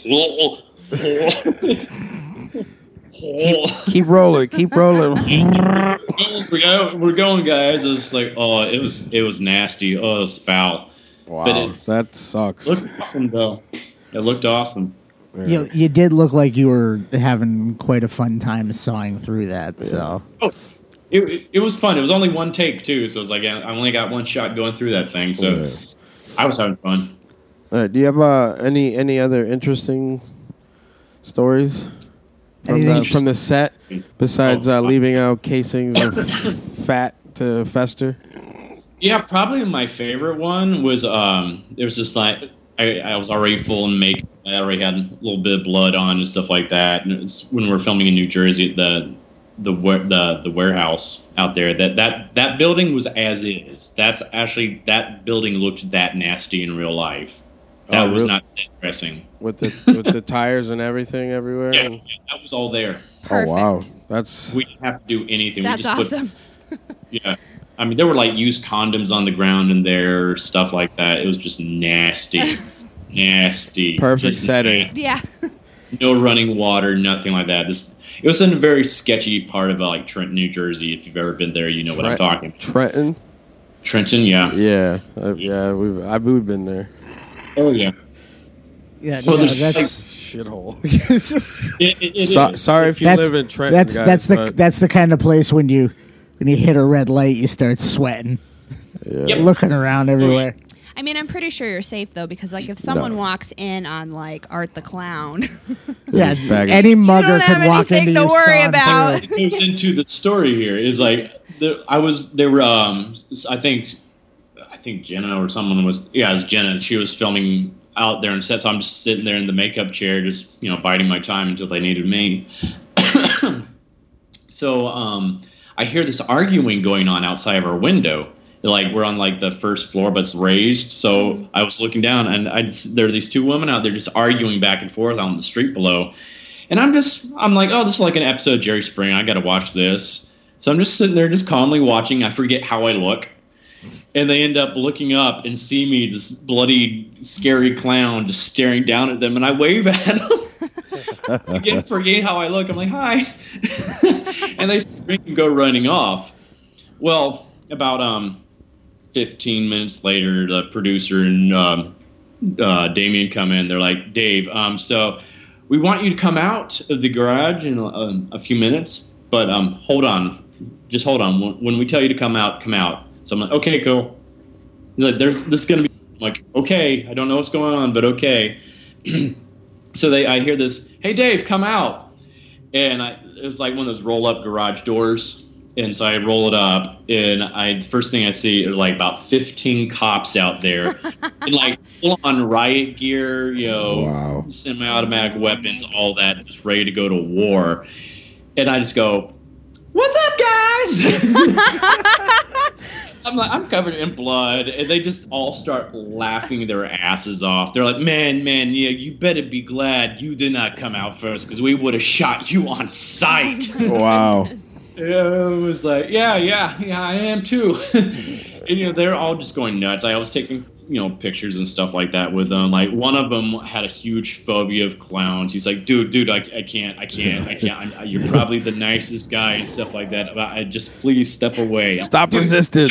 Keep rolling, keep rolling. we're going, we're going, guys. It was just like, oh, it was, it was nasty. Oh, it was foul. Wow, But it- that sucks. Looked awesome though. It looked awesome. You you did look like you were having quite a fun time sawing through that. So Oh, it, it, it was fun. It was only one take too, so it's like I I only got one shot going through that thing. So Yeah. I was having fun. All right, do you have uh, any any other interesting stories from Anything the, from the set besides uh, Oh. leaving out casings of fat to fester? Yeah, probably my favorite one was um. It was just like I, I was already full in makeup. I already had a little bit of blood on and stuff like that. And it's when we're filming in New Jersey at the the the the warehouse out there. That that that building was as is. That's actually that building looked that nasty in real life. Oh, that Oh, was really? not set dressing. with the with the tires and everything everywhere. Yeah, yeah, that was all there. Oh wow, that's We didn't have to do anything. we That's just put- awesome. Yeah. I mean, there were like used condoms on the ground in there, stuff like that. It was just nasty. nasty. Perfect Just setting. nasty. Yeah. No running water, nothing like that. This it was in a very sketchy part of uh, like Trenton, New Jersey. If you've ever been there, you know what I'm Trent- talking. Trenton. Trenton, yeah. Yeah, uh, yeah, we've I, we've been there. Oh yeah. Yeah, Well, no, there's, that's Shithole. it's just It, it, it So, sorry if you that's live in Trenton. that's guys, that's the but- that's the kind of place when you when you hit a red light, you start sweating, Yep. looking around everywhere. I mean, I'm pretty sure you're safe though, because like if someone No. walks in on like Art the Clown, Yeah, Just bag it. any mugger don't have could walk anything into to your worry sauna about. It goes into the story here is like the, I was they were um I think I think Jenna or someone was yeah it was Jenna she was filming out there and set so I'm just sitting there in the makeup chair just you know biding my time until they needed me so um I hear this arguing going on outside of our window like we're on like the first floor but it's raised so I was looking down and I there are these two women out there just arguing back and forth on the street below and I'm just, I'm like, oh, this is like an episode of Jerry Springer. I got to watch this. So I'm just sitting there, just calmly watching. I forget how I look. And they end up looking up and see me, this bloody, scary clown, just staring down at them. And I wave at them. Again, forget how I look. I'm like, hi. and they scream and go running off. Well, about um, 15 minutes later, the producer and um, uh, Damien come in. They're like, Dave, um, so we want you to come out of the garage in um, a few minutes, but um, hold on, just hold on. When, when we tell you to come out, come out. So I'm like, okay, cool. He's like, there's this is gonna be I'm like, okay, I don't know what's going on, but okay. so they, I hear this, hey Dave, come out, and I, it was like one of those roll up garage doors. And so I roll it up, and I first thing I see is like about 15 cops out there in like full on riot gear, you know, Wow. semi-automatic weapons, all that, just ready to go to war. And I just go, "What's up, guys?" I'm like, I'm covered in blood, and they just all start laughing their asses off. They're like, "Man, man, yeah, you better be glad you did not come out first, because we would have shot you on sight." Wow. Yeah, it was like, yeah, yeah, yeah, I am too. and you know, they're all just going nuts. I was taking, you know, pictures and stuff like that with them. Like one of them had a huge phobia of clowns. He's like, dude, dude, I, I can't, I can't, I can't. I, you're probably the nicest guy and stuff like that. But I just please step away. Stop like, resisting.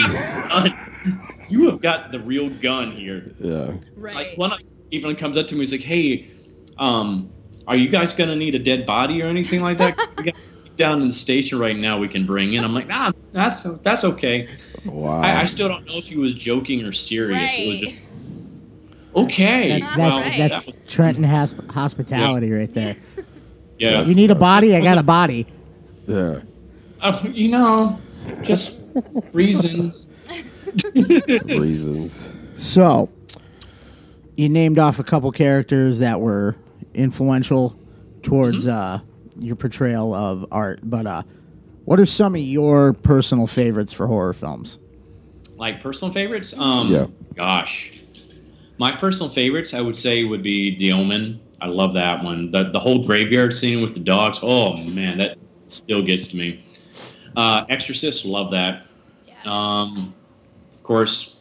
You have got the real gun here Yeah. Right. Like one even comes up to me he's like hey um are you guys gonna need a dead body or anything like that we got down in the station right now we can bring in i'm like nah that's that's okay Wow. I, I still don't know if he was joking or serious it was Right. just okay That's well, that's, right. that's that was- Trenton hosp- hospitality right there. yeah You need a body? I got a body. yeah. Oh, you know just reasons Reasons. So, you named off a couple characters that were influential towards uh, your portrayal of art, but uh, what are some of your personal favorites for horror films? like personal favorites? Um Yeah. gosh. My personal favorites i would say would be the omen. I love that one. The, the whole graveyard scene with the dogs. Oh man that still gets to me. Uh exorcist love that. Um of course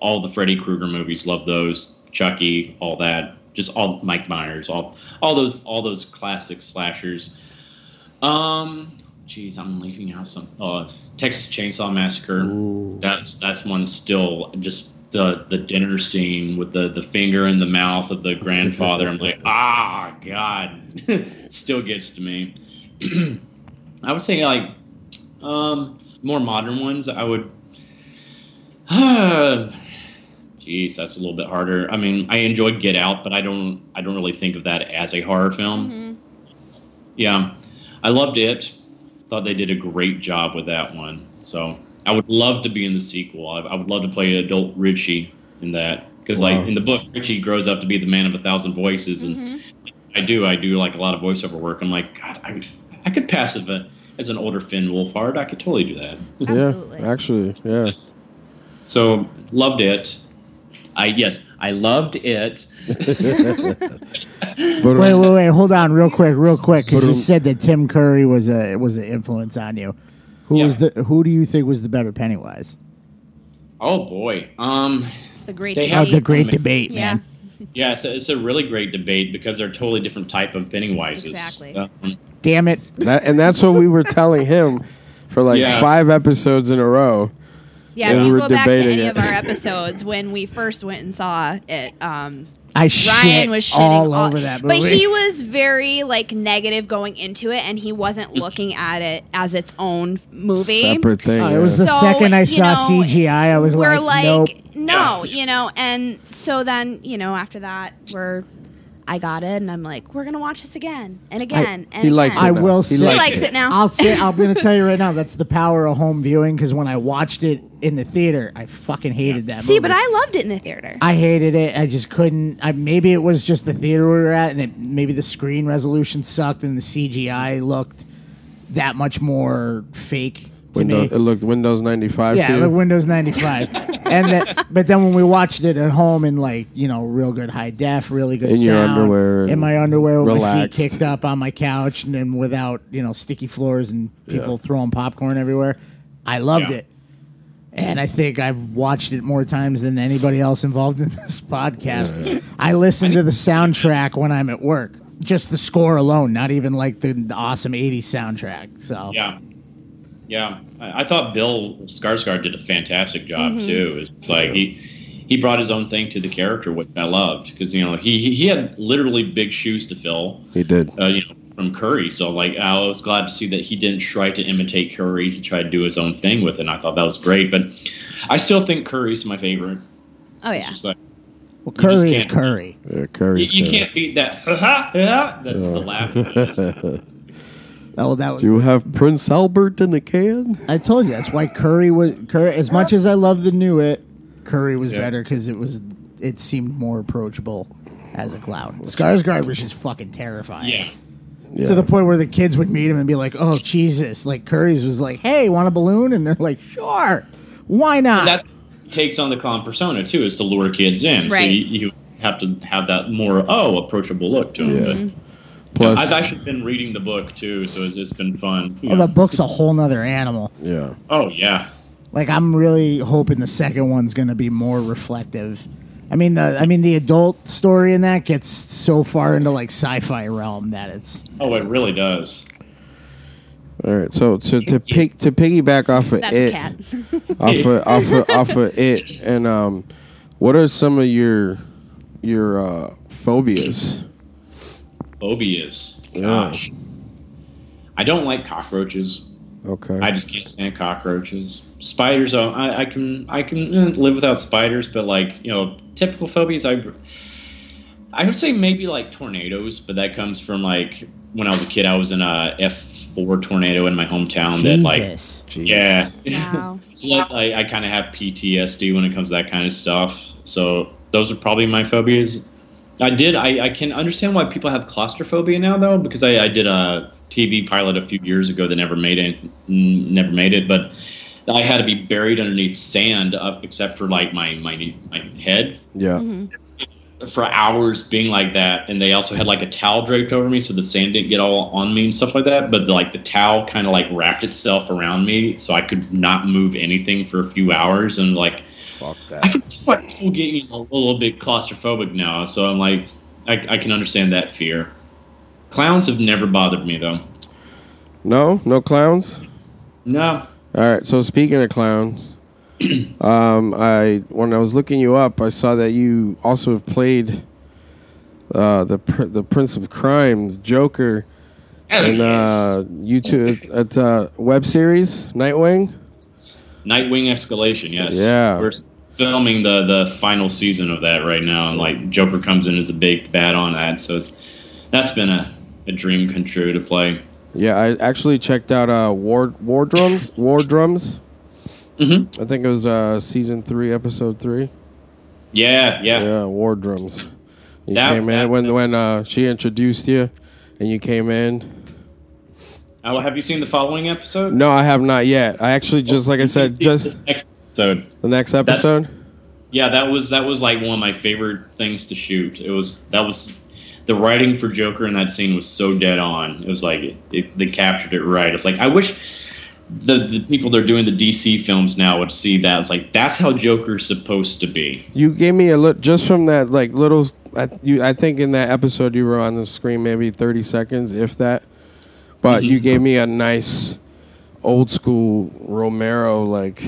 all the freddy krueger movies love those. Chucky all that just all mike myers all all those all those classic slashers um Jeez, I'm leaving out some. Uh, Texas Chainsaw Massacre. That's that's one still just the the dinner scene with the the finger in the mouth of the grandfather. I'm like, ah, God, still gets to me. I would say like um, more modern ones. I would. Jeez, that's a little bit harder. I mean, I enjoy Get Out, but I don't. I don't really think of that as a horror film. Mm-hmm. Yeah, I loved it. Thought they did a great job with that one. So I would love to be in the sequel. I, I would love to play adult Richie in that because, Wow. like in the book, Richie grows up to be the man of a thousand voices, and mm-hmm. I do. I do like a lot of voiceover work. I'm like, God, I, I could pass as, a, as an older Finn Wolfhard. I could totally do that. Absolutely. Yeah. Actually, yeah. So loved it. I yes, I loved it. But, Wait, wait, wait. Hold on, real quick, real quick, because you But, um, said that Tim Curry was a was an influence on you. Who Yeah. was the Who do you think was the better Pennywise? Oh boy. Um. It's the great They debate. Oh, have- the great Yeah. debate, yeah. man. Yeah, it's a, it's a really great debate because they're totally different type of Pennywises. Exactly. Um, Damn it! that, and that's what we were telling him for like Yeah. five episodes in a row. Yeah, Yeah, if you go back to any it. of our episodes when we first went and saw it, um, I Ryan shit was shitting all over that movie. But he was very like negative going into it, and he wasn't looking at it as its own movie. Separate thing. Oh, it was yeah. the So, second I saw know, CGI, I was we're like, like, nope. no, you know, and so then you know after that we're. I got it, and I'm like, we're gonna watch this again and again. and he likes again. I it. will He say, likes likes it now. I'll say, I'm going to tell you right now, that's the power of home viewing. Because when I watched it in the theater, I fucking hated that. See, movie. but I loved it in the theater. I hated it. I just couldn't. I, maybe it was just the theater we were at, and it, maybe the screen resolution sucked, and the CGI looked that much more fake to Windows, me. it looked Windows 95 Yeah, to you? the Windows 95. And that, but then when we watched it at home in like, you know, real good high def, really good In sound, your underwear in my underwear with my feet kicked up on my couch and then without, you know, sticky floors and people Yeah. throwing popcorn everywhere. I loved Yeah. it. And I think I've watched it more times than anybody else involved in this podcast. I listen to the soundtrack when I'm at work. Just the score alone, not even like the awesome 80s soundtrack. So Yeah, yeah. I, I thought Bill Skarsgård did a fantastic job too. It's like he he brought his own thing to the character, which I loved because you know he he- he had literally big shoes to fill. He did. Uh, you know. From Curry, so like I was glad to see that he didn't try to imitate Curry. He tried to do his own thing with it. and I thought that was great. But I still think Curry's my favorite. oh yeah, well, Curry is can't- Curry. Yeah, you, Curry's you good. can't beat that. Ha ha ha. The, the laugh. Oh, that was Do you have Prince Albert in a can? I told you that's why Curry was Curry. As much as I love the new it, Curry was Yeah. better because it was it seemed more approachable as a clown. Skarsgård was just fucking terrifying. yeah. Yeah. To the point where the kids would meet him and be like, "Oh Jesus!" Like Curry's was like, "Hey, want a balloon?" And they're like, "Sure, why not?" that takes on the clown persona too, is to lure kids in. So you, you have to have that more oh approachable look to them. Yeah. Plus, I've actually been reading the book too, so it's, it's been fun. oh, the book's a whole nother animal. yeah. Oh yeah, Like I'm really hoping the second one's going to be more reflective. I mean, the I mean the adult story in that gets so far into like sci-fi realm that it's oh it really does. All right. So to to pick to piggyback off of that's it, off of off of, off of it, and um, what are some of your your uh, phobias? Phobias. Yeah. Gosh, I don't like cockroaches. Okay. I just can't stand cockroaches. Spiders, oh, I, I can I can eh, live without spiders, but like you know, typical phobias, I I would say maybe like tornadoes, but that comes from like when I was a kid, I was in a F four tornado in my hometown that like Jesus. yeah, Wow. So, like, I, I kind of have PTSD when it comes to that kind of stuff. So those are probably my phobias. I did. I, I can understand why people have claustrophobia now, though, because I, I did a TV pilot a few years ago that never made it. Never made it, but I had to be buried underneath sand, up except for like my my my head yeah. Mm-hmm. for hours being like that and they also had like a towel draped over me so the sand didn't get all on me and stuff like that but like the towel kind of like wrapped itself around me so i could not move anything for a few hours and like Fuck i can see why people getting a little bit claustrophobic now so i'm like i, I can understand that fear clowns have never bothered me though No, no clowns. no All right. So speaking of clowns, um, I when I was looking you up, I saw that you also have played uh, the pr- the Prince of Crimes, Joker, and uh, you two at uh, web series Nightwing. Nightwing escalation yes Yeah. we're filming the the final season of that right now and like joker comes in as a big bad on that so it's that's been a, a dream come true to play Yeah, I actually checked out uh, War War Drums. War Drums. Mhm. I think it was uh, season three, episode three. yeah yeah Yeah, War Drums. You That- came in that- when when uh, she introduced you, and you came in. Oh, have you seen the following episode? No, I have not yet. I actually just like I said, just next episode. the next episode. Yeah, that was that was like one of my favorite things to shoot. It was that was the writing for Joker in that scene was so dead on. It was like it, it, they captured it right. It's like I wish the the people that are doing the DC films now would see that. It's like that's how Joker's supposed to be. You gave me a look just from that like little. I, you, I think in that episode you were on the screen maybe thirty seconds, if that. But you Mhm. gave me a nice, old school Romero like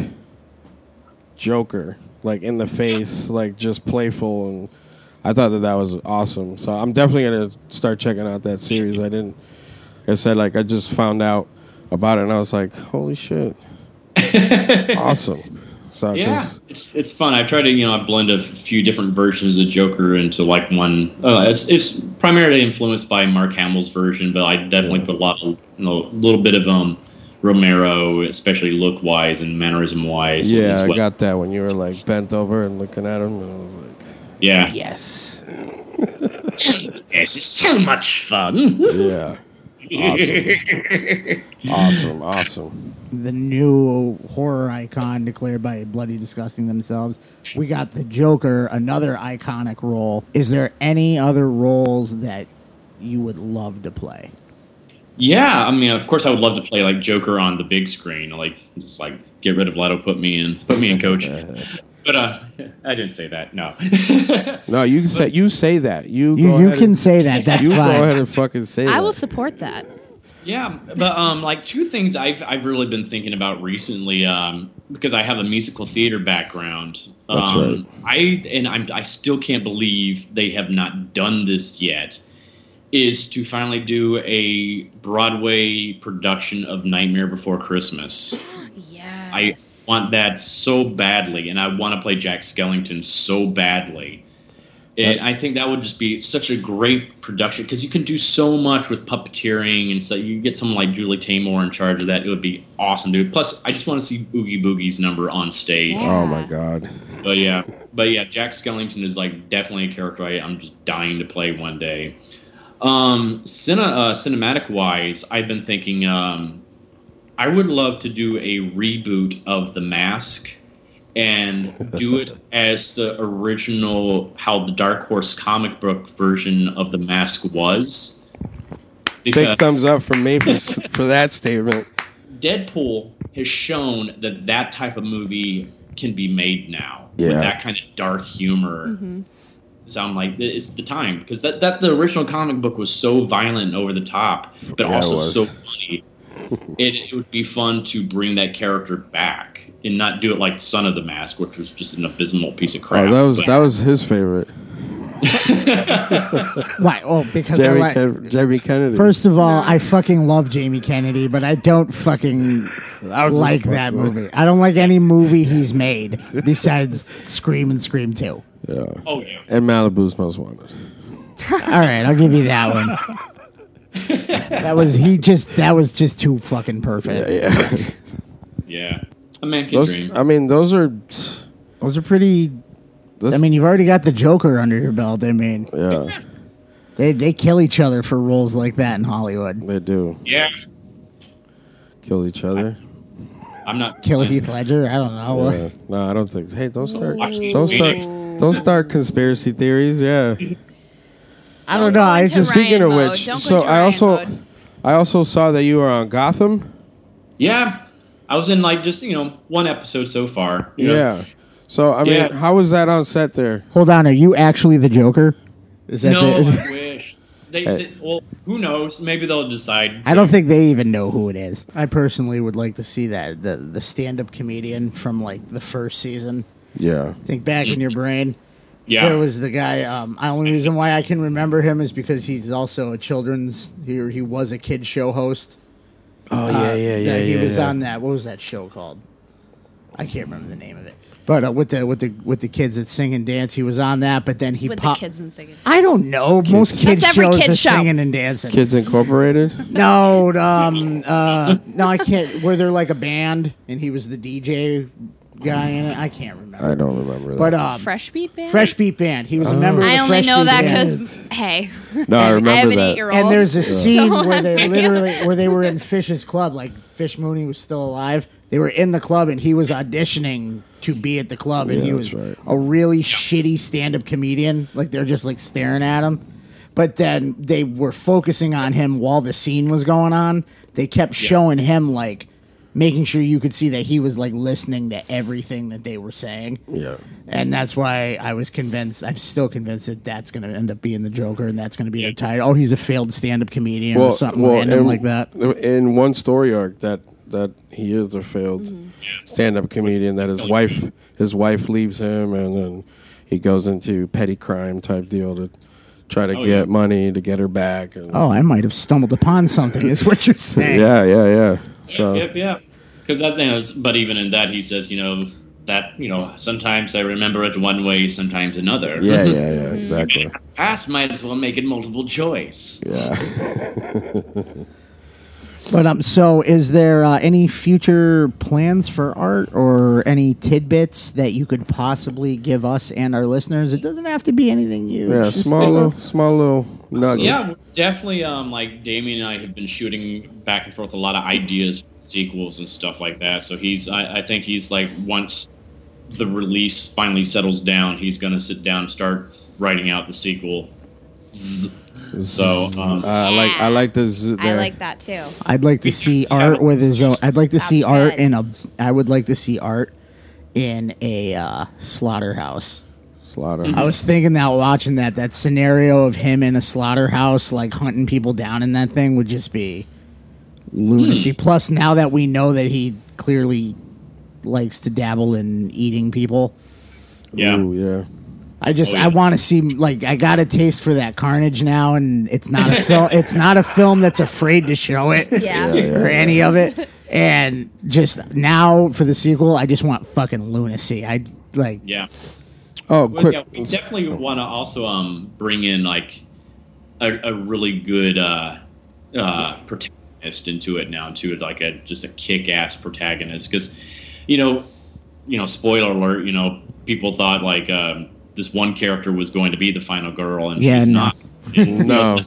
Joker, like in the face, like just playful, and I thought that that was awesome. So I'm definitely gonna start checking out that series. I didn't, like I said, like I just found out about it, and I was like, holy shit, awesome. So Yeah, 'cause- it's it's fun. I try to you know I blend a few different versions of Joker into like one. Uh, it's it's primarily influenced by Mark Hamill's version, but I definitely put a lot of you know a little bit of um Romero, especially look wise and mannerism wise. yeah, I got that when you were like bent over and looking at him, and I was like, yeah. yes, Yes, it's so much fun. yeah, awesome, awesome, awesome. the new horror icon declared by Bloody Disgusting themselves. We got the Joker, another iconic role. Is there any other roles that you would love to play? Yeah, I mean, of course, I would love to play like Joker on the big screen. Like, just like get rid of Leto, put me in, put me in, Coach. But uh, I didn't say that. No. No, you say you say that. You You, go you ahead can and- say that. That's you go fine. ahead and fucking say that. I will support that. Yeah, but um, like two things I've I've really been thinking about recently, um, because I have a musical theater background. That's um, I and I'm I still can't believe they have not done this yet. Is to finally do a Broadway production of Nightmare Before Christmas. Yes. I want that so badly, and I want to play Jack Skellington so badly. And I think that would just be such a great production because you can do so much with puppeteering, and so you get someone like Julie Taymor in charge of that. It would be awesome, dude. Plus, I just want to see Oogie Boogie's number on stage. Yeah. Oh my god. But yeah, but yeah, Jack Skellington is like definitely a character I, I'm just dying to play one day. Um, cine, uh, cinematic wise, I've been thinking um, I would love to do a reboot of The Mask and do it as the original how the Dark Horse comic book version of The Mask was. Big thumbs up from me for, for that statement. Deadpool has shown that that type of movie can be made now with that kind of dark humor. Mm-hmm. So I'm like, it's the time because that, that the original comic book was so violent and over the top, but Yeah, also so funny. It, it would be fun to bring that character back and not do it like Son of the Mask, which was just an abysmal piece of crap. Oh, that was But- that was his favorite. Why? Oh, because I Jerry like- Ken- Jerry Kennedy. First of all, I fucking love Jamie Kennedy, but I don't fucking I like that with- movie. I don't like any movie he's made besides Scream and Scream 2. Yeah. oh yeah, And Malibu's Most Wanted. All right, I'll give you that one. That was he just that was just too fucking perfect. Yeah. yeah. A man can Those, dream. I mean, those are. Those are pretty This, I mean, you've already got the Joker under your belt. I mean, yeah, they they kill each other for roles like that in Hollywood. they do yeah, kill each other. I'm not Kill Heath Ledger. I don't know. Yeah. No, I don't think. Hey, don't start. Don't start. Don't start conspiracy theories. Yeah. I don't know. I into just Ryan Speaking of mode. which, Don't go so into I Ryan also, mode. I also saw that you were on Gotham. Yeah, I was in like just you know one episode so far. you know. Yeah. So I mean, Yeah. how was that on set there? hold on. Are you actually the Joker? Is that No, the, I wish. They, they- well, who knows? Maybe they'll decide. I don't think they even know who it is. I personally would like to see that the the stand up comedian from like the first season. Yeah. Think back in your brain. Yeah, There was the guy. Um, the only reason why I can remember him is because he's also a children's. He, he was a kid show host. Oh Uh, yeah, yeah, yeah. He yeah, was yeah. on that. What was that show called? I can't remember the name of it. But uh, with the with the with the kids that sing and dance, he was on that. But then he with popped. the kids and singing. I don't know. Most kids That's every shows kid's are show. singing and dancing. Kids Incorporated. No, um, uh, no, I can't. Were there like a band and he was the DJ guy in it? I can't remember. I don't remember that. But um, Fresh Beat Band. Fresh Beat Band. He was a member. of I the only Fresh know Beat that Band. because hey, no, I remember I have an that. eight-year-old. And there's a scene So where they I- literally where they were in Fish's club, like Fish Mooney was still alive. They were in the club and he was auditioning to be at the club, and Yeah, he that's was right. a really shitty stand-up comedian. Like they're just like staring at him. But then they were focusing on him while the scene was going on. They kept showing him like making sure you could see that he was like listening to everything that they were saying. Yeah. And that's why I was convinced. I'm still convinced that that's going to end up being the Joker, and that's going to be the title. Oh, he's a failed stand-up comedian or something random in, like that. In one story arc, that that he is a failed mm-hmm. stand-up comedian. That his wife his wife leaves him, and then he goes into petty crime type deal to try to Oh, get yeah. money to get her back. And, Oh, I might have stumbled upon something. Is what you're saying? yeah, yeah, yeah. So Yep, yep. Because that thing is, but even in that, he says, you know, that you know, sometimes I remember it one way, sometimes another. yeah, yeah, yeah, exactly. Past might as well make it multiple choice. Yeah. But um, so is there uh, any future plans for art or any tidbits that you could possibly give us and our listeners? It doesn't have to be anything huge. Yeah, small little, small little nugget. Yeah, definitely. Um, like Damien and I have been shooting back and forth a lot of ideas, sequels and stuff like that. So he's, I, I think he's like once the release finally settles down, he's going to sit down and start writing out the sequel. Zzz. So um, Uh, I like I like this. I like that too. I'd like to see art with his own. I'd like to see Sounds art good. in a. I would like to see art in a uh, slaughterhouse. Slaughter. I was thinking that watching that that scenario of him in a slaughterhouse, like hunting people down in that thing, would just be lunacy. Hmm. Plus, now that we know that he clearly likes to dabble in eating people, yeah. Ooh, yeah. I just Oh, yeah. I want to see like I got a taste for that carnage now, and it's not a film. It's not a film that's afraid to show it Yeah. or any of it. And just now for the sequel, I just want fucking lunacy. I like Yeah. Oh, Well, quick. yeah, we definitely want to also um, bring in like a, a really good uh, uh, protagonist into it now, too, like a just a kick-ass protagonist. Because, you know, you know, spoiler alert, you know, people thought like um, this one character was going to be the final girl, and Yeah, she's no. not. And, you know, No.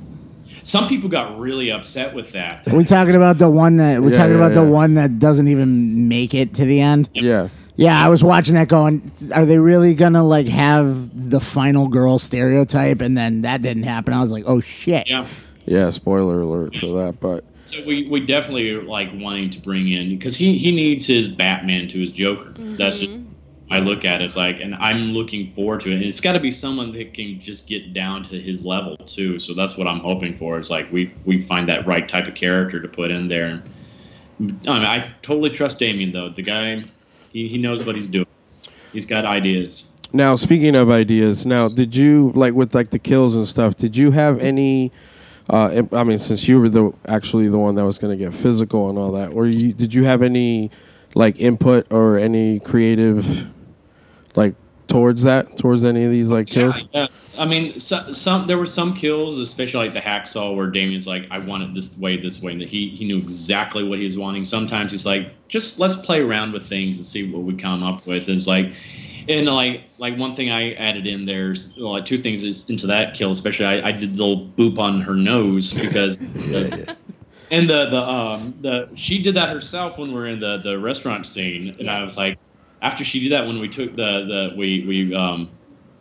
some people got really upset with that. Are we talking about the one that we're Yeah, talking yeah, about the one that doesn't even make it to the end? yeah. Yeah, I was watching that going, are they really gonna like have the final girl stereotype? And then that didn't happen. I was like, oh shit. Yeah. Yeah. Spoiler alert for that, but So we, we definitely are like wanting to bring in because he, he needs his Batman to his Joker. Mm-hmm. That's just I look at it as like, and I'm looking forward to it. And it's got to be someone that can just get down to his level too. So that's what I'm hoping for. Is like we we find that right type of character to put in there. And I, mean, I totally trust Damien though. The guy, he, he knows what he's doing. He's got ideas. Now, speaking of ideas, now did you like with like the kills and stuff? Did you have any? Uh, I mean, since you were the actually the one that was going to get physical and all that, or you did you have any like input or any creative like towards that towards any of these like kills? Yeah, yeah. I mean, so, some there were some kills, especially like the hacksaw, where Damien's like, "I want it this way, this way," and he he knew exactly what he was wanting. Sometimes he's like, "Just let's play around with things and see what we come up with." And it's like, and like like one thing I added in there's well, like two things is into that kill, especially I, I did the little boop on her nose because. the, And the the um the she did that herself when we are in the the restaurant scene, and I was like, after she did that when we took the the we we um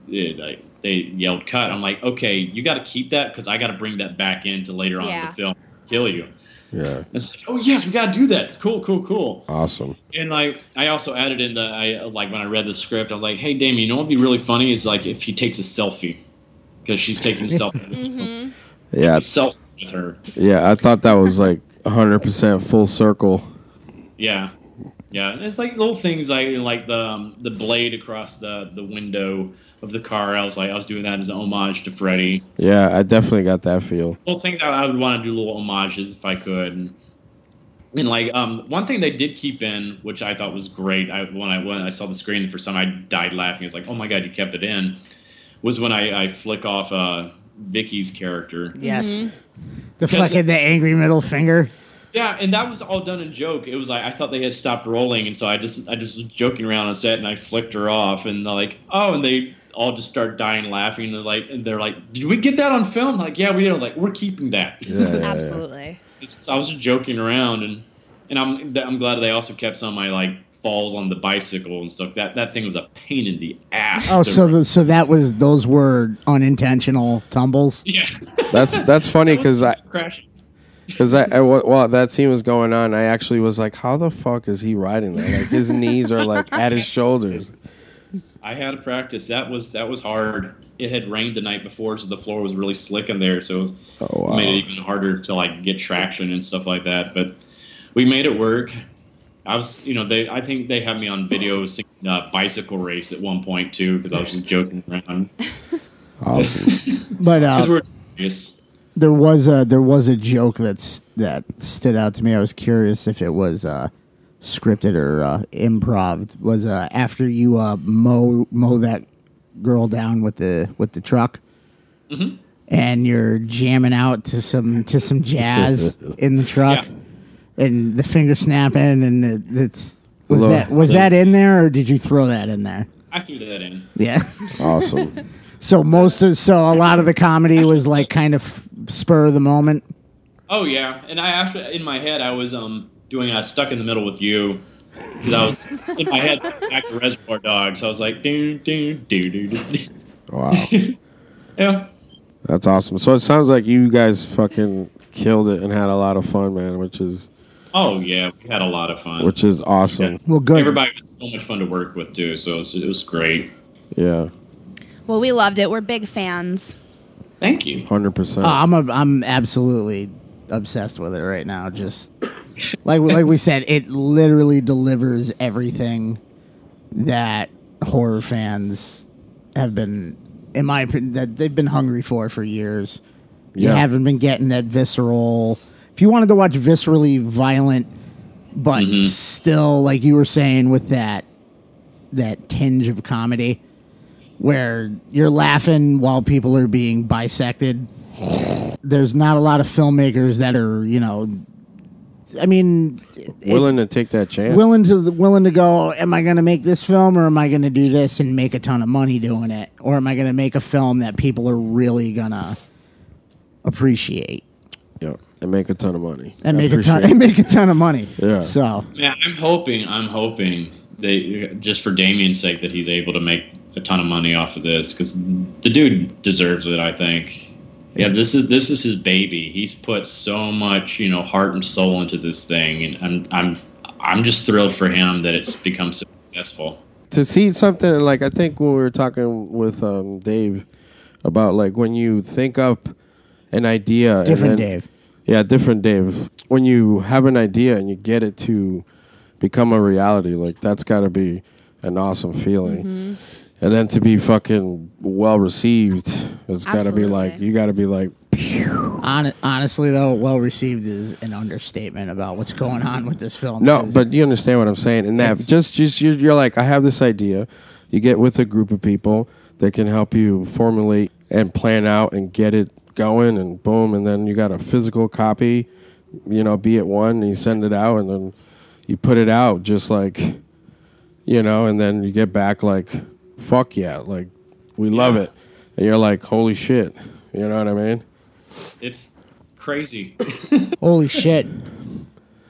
it, like they yelled cut. I'm like, okay, you got to keep that because I got to bring that back into later on in the film, kill you. Yeah, It's like, oh yes, we got to do that. Cool, cool, cool. awesome. And like, I also added in the I like when I read the script, I was like, hey, Damien, you know what would be really funny is like if he takes a selfie because she's taking a selfie Yeah, selfie with her. yeah. I thought that was like 100 percent full circle. Yeah, yeah. It's like little things like like the um, the blade across the the window of the car. I was like, I was doing that as an homage to Freddy. Yeah, I definitely got that feel. Little things I, I would want to do little homages if I could. And, and like um, one thing they did keep in, which I thought was great. I when I when I saw the screen the first time, I died laughing. I was like, oh my god, you kept it in. Was when I, I flick off uh, Vicky's character. Yes. Mm-hmm. The fucking the angry middle finger. Yeah, and that was all done in joke. It was like I thought they had stopped rolling, and so I just I just was joking around on set, and I flicked her off, and they're like, oh, and they all just start dying laughing. And they're like, and they're like, did we get that on film? Like, yeah, we did. I'm like, we're keeping that. Yeah, yeah, yeah. Absolutely. So I was just joking around, and and I'm I'm glad they also kept some of my like falls on the bicycle and stuff. That that thing was a pain in the ass. Oh, so the, so that was those were unintentional tumbles. yeah, That's that's funny because I crashing. Because I, I while that scene was going on, I actually was like, how the fuck is he riding that? Like his knees are like at his shoulders. I had to practice. That was that was hard. It had rained the night before, so the floor was really slick in there. So it was Oh wow. made it even harder to like get traction and stuff like that. But we made it work. I was, you know, they. I think they had me on video singing uh, "Bicycle Race" at one point too, because I was just joking around. Awesome. But uh, we're serious. There was a there was a joke that's that stood out to me. I was curious if it was uh, scripted or uh, improv. Was uh, after you uh, mow mow that girl down with the with the truck, Mm-hmm. and you're jamming out to some to some jazz in the truck, Yeah. and the finger snapping, and it, it's was Hello. that was that in there or did you throw that in there? I threw that in. Yeah. awesome. so most of so a lot of the comedy was like kind of spur of the moment. Oh yeah, and I actually in my head I was um doing uh, stuck in the middle with you because I was in my head back to Reservoir Dogs. I was like do do do do do. Wow. Yeah. That's awesome. So it sounds like you guys fucking killed it and had a lot of fun, man, which is Oh yeah, we had a lot of fun. which is awesome. Well, good. Everybody was so much fun to work with too, so it was, it was great. Yeah. Well, we loved it. We're big fans. Thank you. Hundred percent. Oh, I'm a, I'm absolutely obsessed with it right now. Just like like we said, it literally delivers everything that horror fans have been, in my opinion, that they've been hungry for for years. You Yeah. haven't been getting that visceral. If you wanted to watch viscerally violent, but Mhm. still, like you were saying, with that that tinge of comedy, where you're laughing while people are being bisected. There's not a lot of filmmakers that are, you know, I mean, it- willing to take that chance. willing to willing to go. Am I going to make this film, or am I going to do this and make a ton of money doing it, or am I going to make a film that people are really gonna appreciate Yeah. And make a ton of money. and I make a ton appreciate and make a ton of money? Yeah. So Yeah, I'm hoping. I'm hoping that just for Damien's sake that he's able to make a ton of money off of this because the dude deserves it. I think. Yeah, this is this is his baby. He's put so much, you know, heart and soul into this thing, and I'm I'm I'm just thrilled for him that it's become so successful. to see something like I think when we were talking with um, Dave about like when you think up an idea, and different then- Dave. Yeah, different Dave. When you have an idea and you get it to become a reality, like that's got to be an awesome feeling. And then to be fucking well received, it's got to be like you got to be like, Hon- honestly, though, well received is an understatement about what's going on with this film. no, because but you understand what I'm saying. And that It's- just just you're, you're like, I have this idea. You get with a group of people that can help you formulate and plan out and get it going, and boom, and then you got a physical copy. You know, be it one, and you send it out, and then you put it out, just like, you know, and then you get back like, fuck yeah, like we love it, and you're like, holy shit, you know what I mean? It's crazy. holy shit,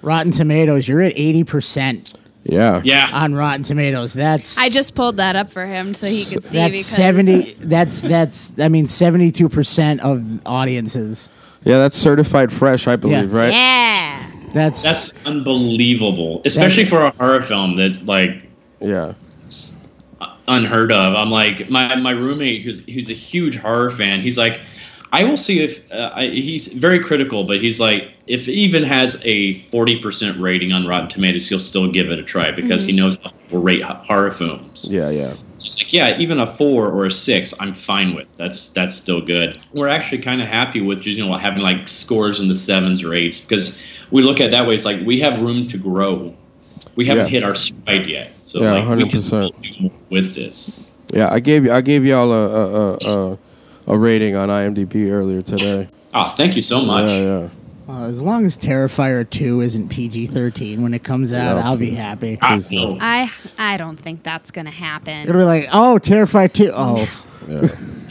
Rotten Tomatoes, you're at eighty percent Yeah, yeah, on Rotten Tomatoes. That's I just pulled that up for him so he could see that's because seventy. That's that's I mean seventy two percent of audiences. yeah, that's certified fresh, I believe, Yeah. right? Yeah. That's that's unbelievable, especially for a horror film that like Yeah. it's unheard of. I'm like my my roommate who's who's a huge horror fan. He's like, I will see if uh, I, he's very critical, but he's like, if it even has a forty percent rating on Rotten Tomatoes, he'll still give it a try because he knows how people rate horror films. Yeah, yeah. So it's like, yeah, even a four or a six, I'm fine with. That's that's still good. We're actually kind of happy with just you know having like scores in the sevens or eights because we look at it that way. It's like we have room to grow. We haven't Yeah. hit our stride yet, so Yeah, like we can 100%. still do more with this. Yeah, I gave you I gave y'all a a, a, a, a rating on IMDb earlier today. Oh, thank you so much. Yeah, yeah. uh, as long as Terrifier two isn't PG thirteen when it comes out, Yeah. I'll be happy. Ah, Please no. I I don't think that's gonna happen. It'll be like, oh, Terrifier two. Oh, yeah.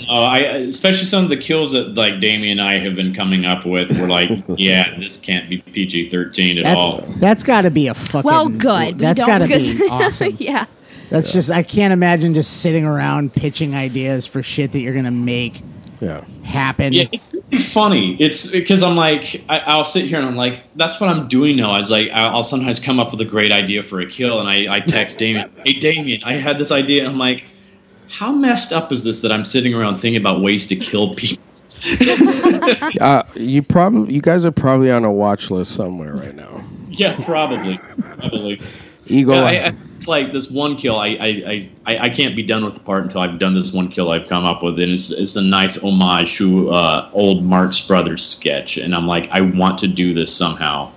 Oh, I especially some of the kills that like Damien and I have been coming up with. We're like, yeah, this can't be PG thirteen at all. that's that's got to be a fucking. well, good. We That's don't got to be awesome. yeah. That's just I can't imagine just sitting around pitching ideas for shit that you're gonna make yeah. happen. Yeah, it's funny. It's because I'm like, I, I'll sit here and I'm like, that's what I'm doing now. I was like, I'll I'll sometimes come up with a great idea for a kill, and I, I text Damien, hey Damien, I had this idea, and I'm like, how messed up is this that I'm sitting around thinking about ways to kill people? Uh, you probably you guys are probably on a watch list somewhere right now. Yeah, probably, probably. Ego. Yeah, I, I, it's like this one kill. I, I, I, I can't be done with the part until I've done this one kill I've come up with, and it's, it's a nice homage to uh, old Marx Brothers sketch. And I'm like, I want to do this somehow.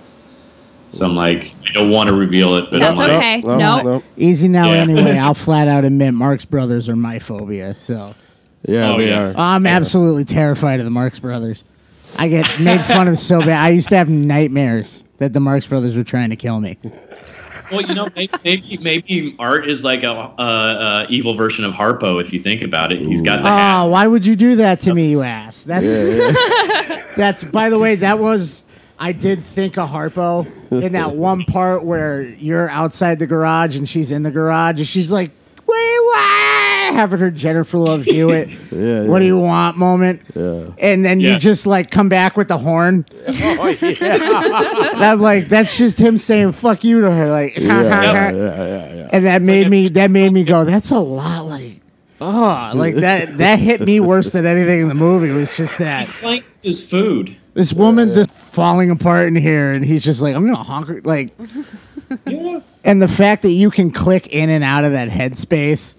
So I'm like, I don't want to reveal it, but That's I'm like, okay. No, No. no. Easy now, Yeah. anyway. I'll flat out admit Marx Brothers are my phobia. So Yeah, Oh, they yeah. are. I'm absolutely terrified of the Marx Brothers. I get made fun of so bad. I used to have nightmares that the Marx Brothers were trying to kill me. well, you know, maybe, maybe maybe Art is like a, a, a evil version of Harpo. If you think about it, he's got the ah, hat. Oh, why would you do that to me, you ass? That's that's. By the way, that was. I did think of Harpo in that one part where you're outside the garage and she's in the garage and she's like, "Wait, why?" Having her Jennifer Love Hewitt. Yeah, What do you want? Moment. Yeah. And then Yeah. you just like come back with the horn. Oh, yeah. And I'm like, that's just him saying "fuck you" to her. Like, yeah, yeah, yeah, yeah. and that made me that made me go that's a lot like oh like that that hit me worse than anything in the movie It was just that He's playing his food. This woman just falling apart in here and he's just like i'm gonna honk her like Yeah. and the fact that you can click in and out of that headspace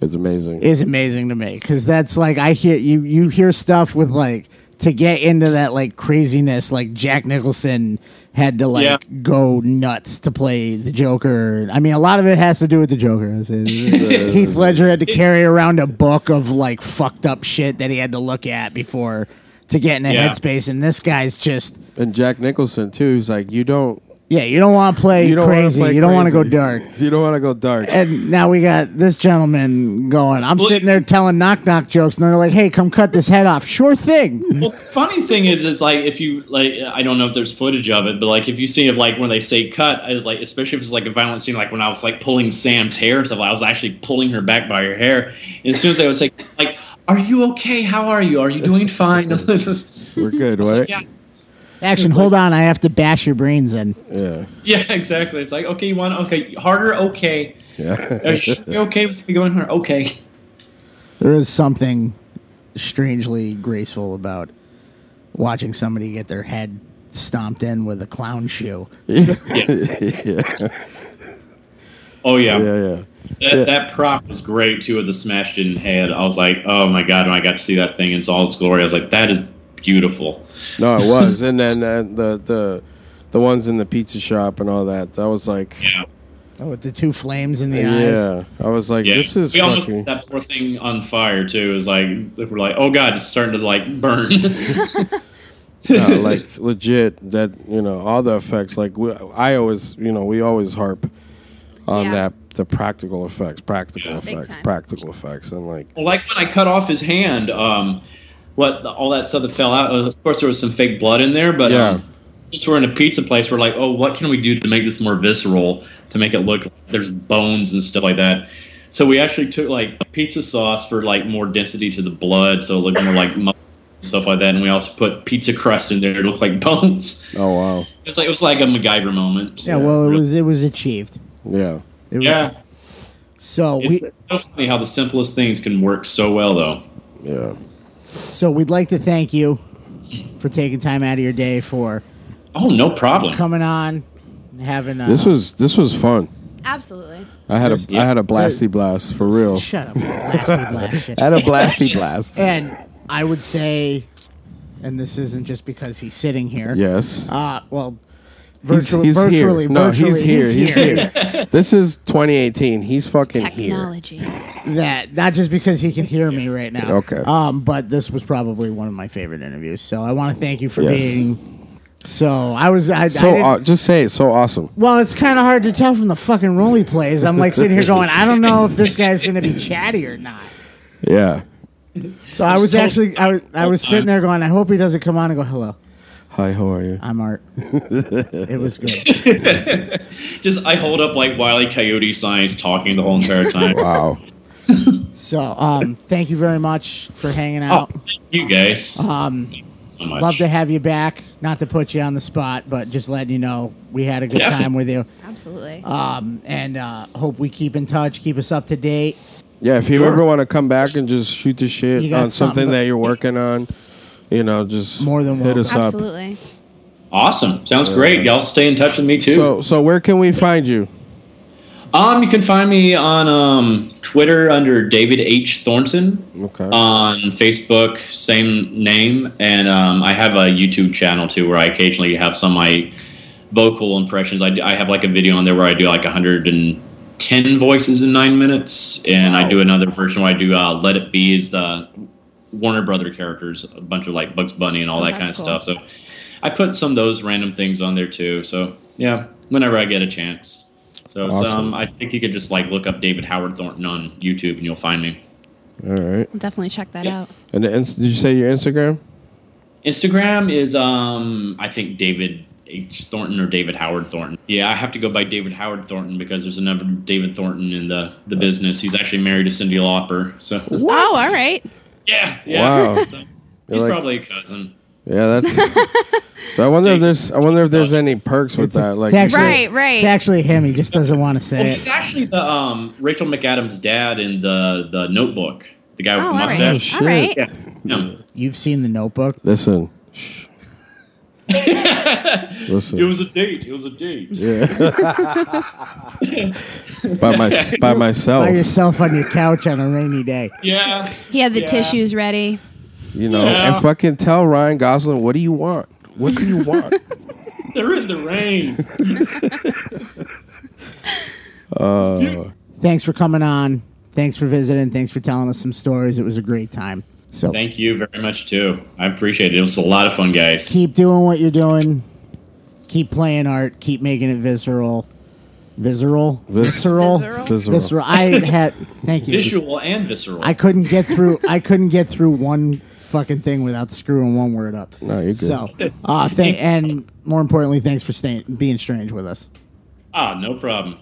It's amazing. is amazing to me because that's like i hear you you hear stuff with like to get into that like craziness like jack nicholson had to like Yeah. go nuts to play the joker i mean a lot of it has to do with the joker heath ledger had to carry around a book of like fucked up shit that he had to look at before to get in a Yeah. headspace and this guy's just and Jack Nicholson too. He's like, you don't, yeah you don't want to play you don't wanna crazy play you don't want to go crazy. dark You don't want to go dark. and now we got this gentleman going. I'm Well, sitting there telling knock knock jokes, and they're like, "Hey, come cut this head off." Sure thing. Well, funny thing is, is like if you like, I don't know if there's footage of it, but like if you see it, like when they say cut, I was like, especially if it's like a violent scene, like when I was like pulling Sam's hair and stuff, I was actually pulling her back by her hair. And as soon as they would say, like, "Are you okay? How are you? Are you doing fine?" Just- We're good, I was right? like, yeah, Action. Hold on, I have to bash your brains in. Yeah. yeah, exactly. It's like, okay, you want okay harder? Okay, Yeah. are you sure you're okay with me going harder? Okay. There is something strangely graceful about watching somebody get their head stomped in with a clown shoe. yeah. Oh yeah. Yeah. Yeah. That, that prop was great too with the smashed in head. I was like, oh my god, when I got to see that thing in all its glory, I was like, that is beautiful. No, it was, and then uh, the the the ones in the pizza shop and all that. That was like, Yeah. Oh, with the two flames in the eyes. yeah. I was like, Yeah, this is we almost fucking. that poor thing on fire too. It was like we're like, oh god, it's starting to like burn. No, like legit that you know all the effects like we, i always you know we always harp on Yeah. that the practical effects practical Yeah. Effects practical effects and like well, like when I cut off his hand, um, what all that stuff that fell out. Of course, there was some fake blood in there, but Yeah. um, since we're in a pizza place, we're like, oh, what can we do to make this more visceral, to make it look like there's bones and stuff like that. So we actually took like pizza sauce for like more density to the blood, so it looked more like stuff like that. And we also put pizza crust in there to look like bones. oh wow It was like it was like a MacGyver moment. Yeah, well, it was it was achieved. Yeah It was- Yeah, So it's, we it's so funny how the simplest things can work so well, though. yeah so we'd like to thank you for taking time out of your day for Oh, no problem. coming on, having uh, this was this was fun Absolutely. i had a This- I had a blasty blast for real Shut up, blasty blast shit. I had a blasty blast And I would say, and this isn't just because he's sitting here. yes Uh, well, He's- virtually, he's, virtually, here. No, virtually, he's here. He's, here. this is 2018. He's fucking here. Technology. That not just because he can hear me right now. Okay. Um, but this was probably one of my favorite interviews. So I want to thank you for Yes. being. So I was. I, I So didn't- uh, just say it. So awesome. well, it's kind of hard to tell from the fucking role he plays. I'm like sitting here going, I don't know if this guy's going to be chatty or not. Yeah. So I was So- actually, I was, I was sitting there going, I hope he doesn't come on and go, hello, Hi. How are you? I'm Art. it was good. Just I hold up like Wile E. Coyote signs, talking the whole entire time. Wow. So, um, thank you very much for hanging oh, out. thank you guys Um, so much. love to have you back. Not to put you on the spot, but just letting you know we had a good Definitely. time with you. Absolutely. Um, and uh, hope we keep in touch, keep us up to date. Yeah. If you Sure. ever want to come back and just shoot the shit on something something- that you're working on, you know, just More than hit us up. Absolutely. Awesome. Sounds great. Y'all stay in touch with me too. So, so where can we find you? Um, you can find me on um, Twitter under David H Thornton. Okay. On Facebook, same name, and um, I have a YouTube channel too, where I occasionally have some of my vocal impressions. I, I have like a video on there where I do like 110 voices in nine minutes, and I do another version where I do uh, "Let It Be" is the Warner Brother characters, a bunch of like Bugs Bunny and all Oh, that kind of cool. stuff. So I put some of those random things on there too. So yeah, whenever I get a chance. So Awesome. um, I think you could just like look up David Howard Thornton on YouTube and you'll find me. All right. I'll definitely check that Yeah. out. And the, did you say your Instagram? Instagram is um I think David H Thornton or David Howard Thornton. Yeah, I have to go by David Howard Thornton because there's another David Thornton in the the business. He's actually married to Cyndi Lauper. So Oh, all right. Yeah, yeah. Wow. So, he's like- probably a cousin. Yeah, that's. so I wonder if there's. I wonder if there's any perks with It's a- that. Like, actually, Right, right. It's actually him. He just doesn't want to Well, say he's it. actually the um Rachel McAdams' dad in the the Notebook. The guy with Oh, the all right. mustache. shit. All right. Yeah. You've seen the Notebook. listen. Shh. Listen. It was a date. It was a date. Yeah. by my by myself. By yourself on your couch on a rainy day. Yeah. He had the Yeah. tissues ready. You know, Yeah. and fucking tell Ryan Gosling, what do you want? What do you want? They're in the rain. uh, Thanks for coming on. Thanks for visiting. Thanks for telling us some stories. It was a great time. So Thank you very much too. I appreciate it. It was a lot of fun, guys. keep doing what you're doing. Keep playing art. Keep making it visceral. Visceral. Visceral. Visceral? Visceral. Visceral. I had. Thank you. Visual and visceral. I couldn't get through. I couldn't get through one fucking thing without screwing one word up. No, you're good. So, uh, th- and more importantly, thanks for staying, being strange with us. ah, no problem.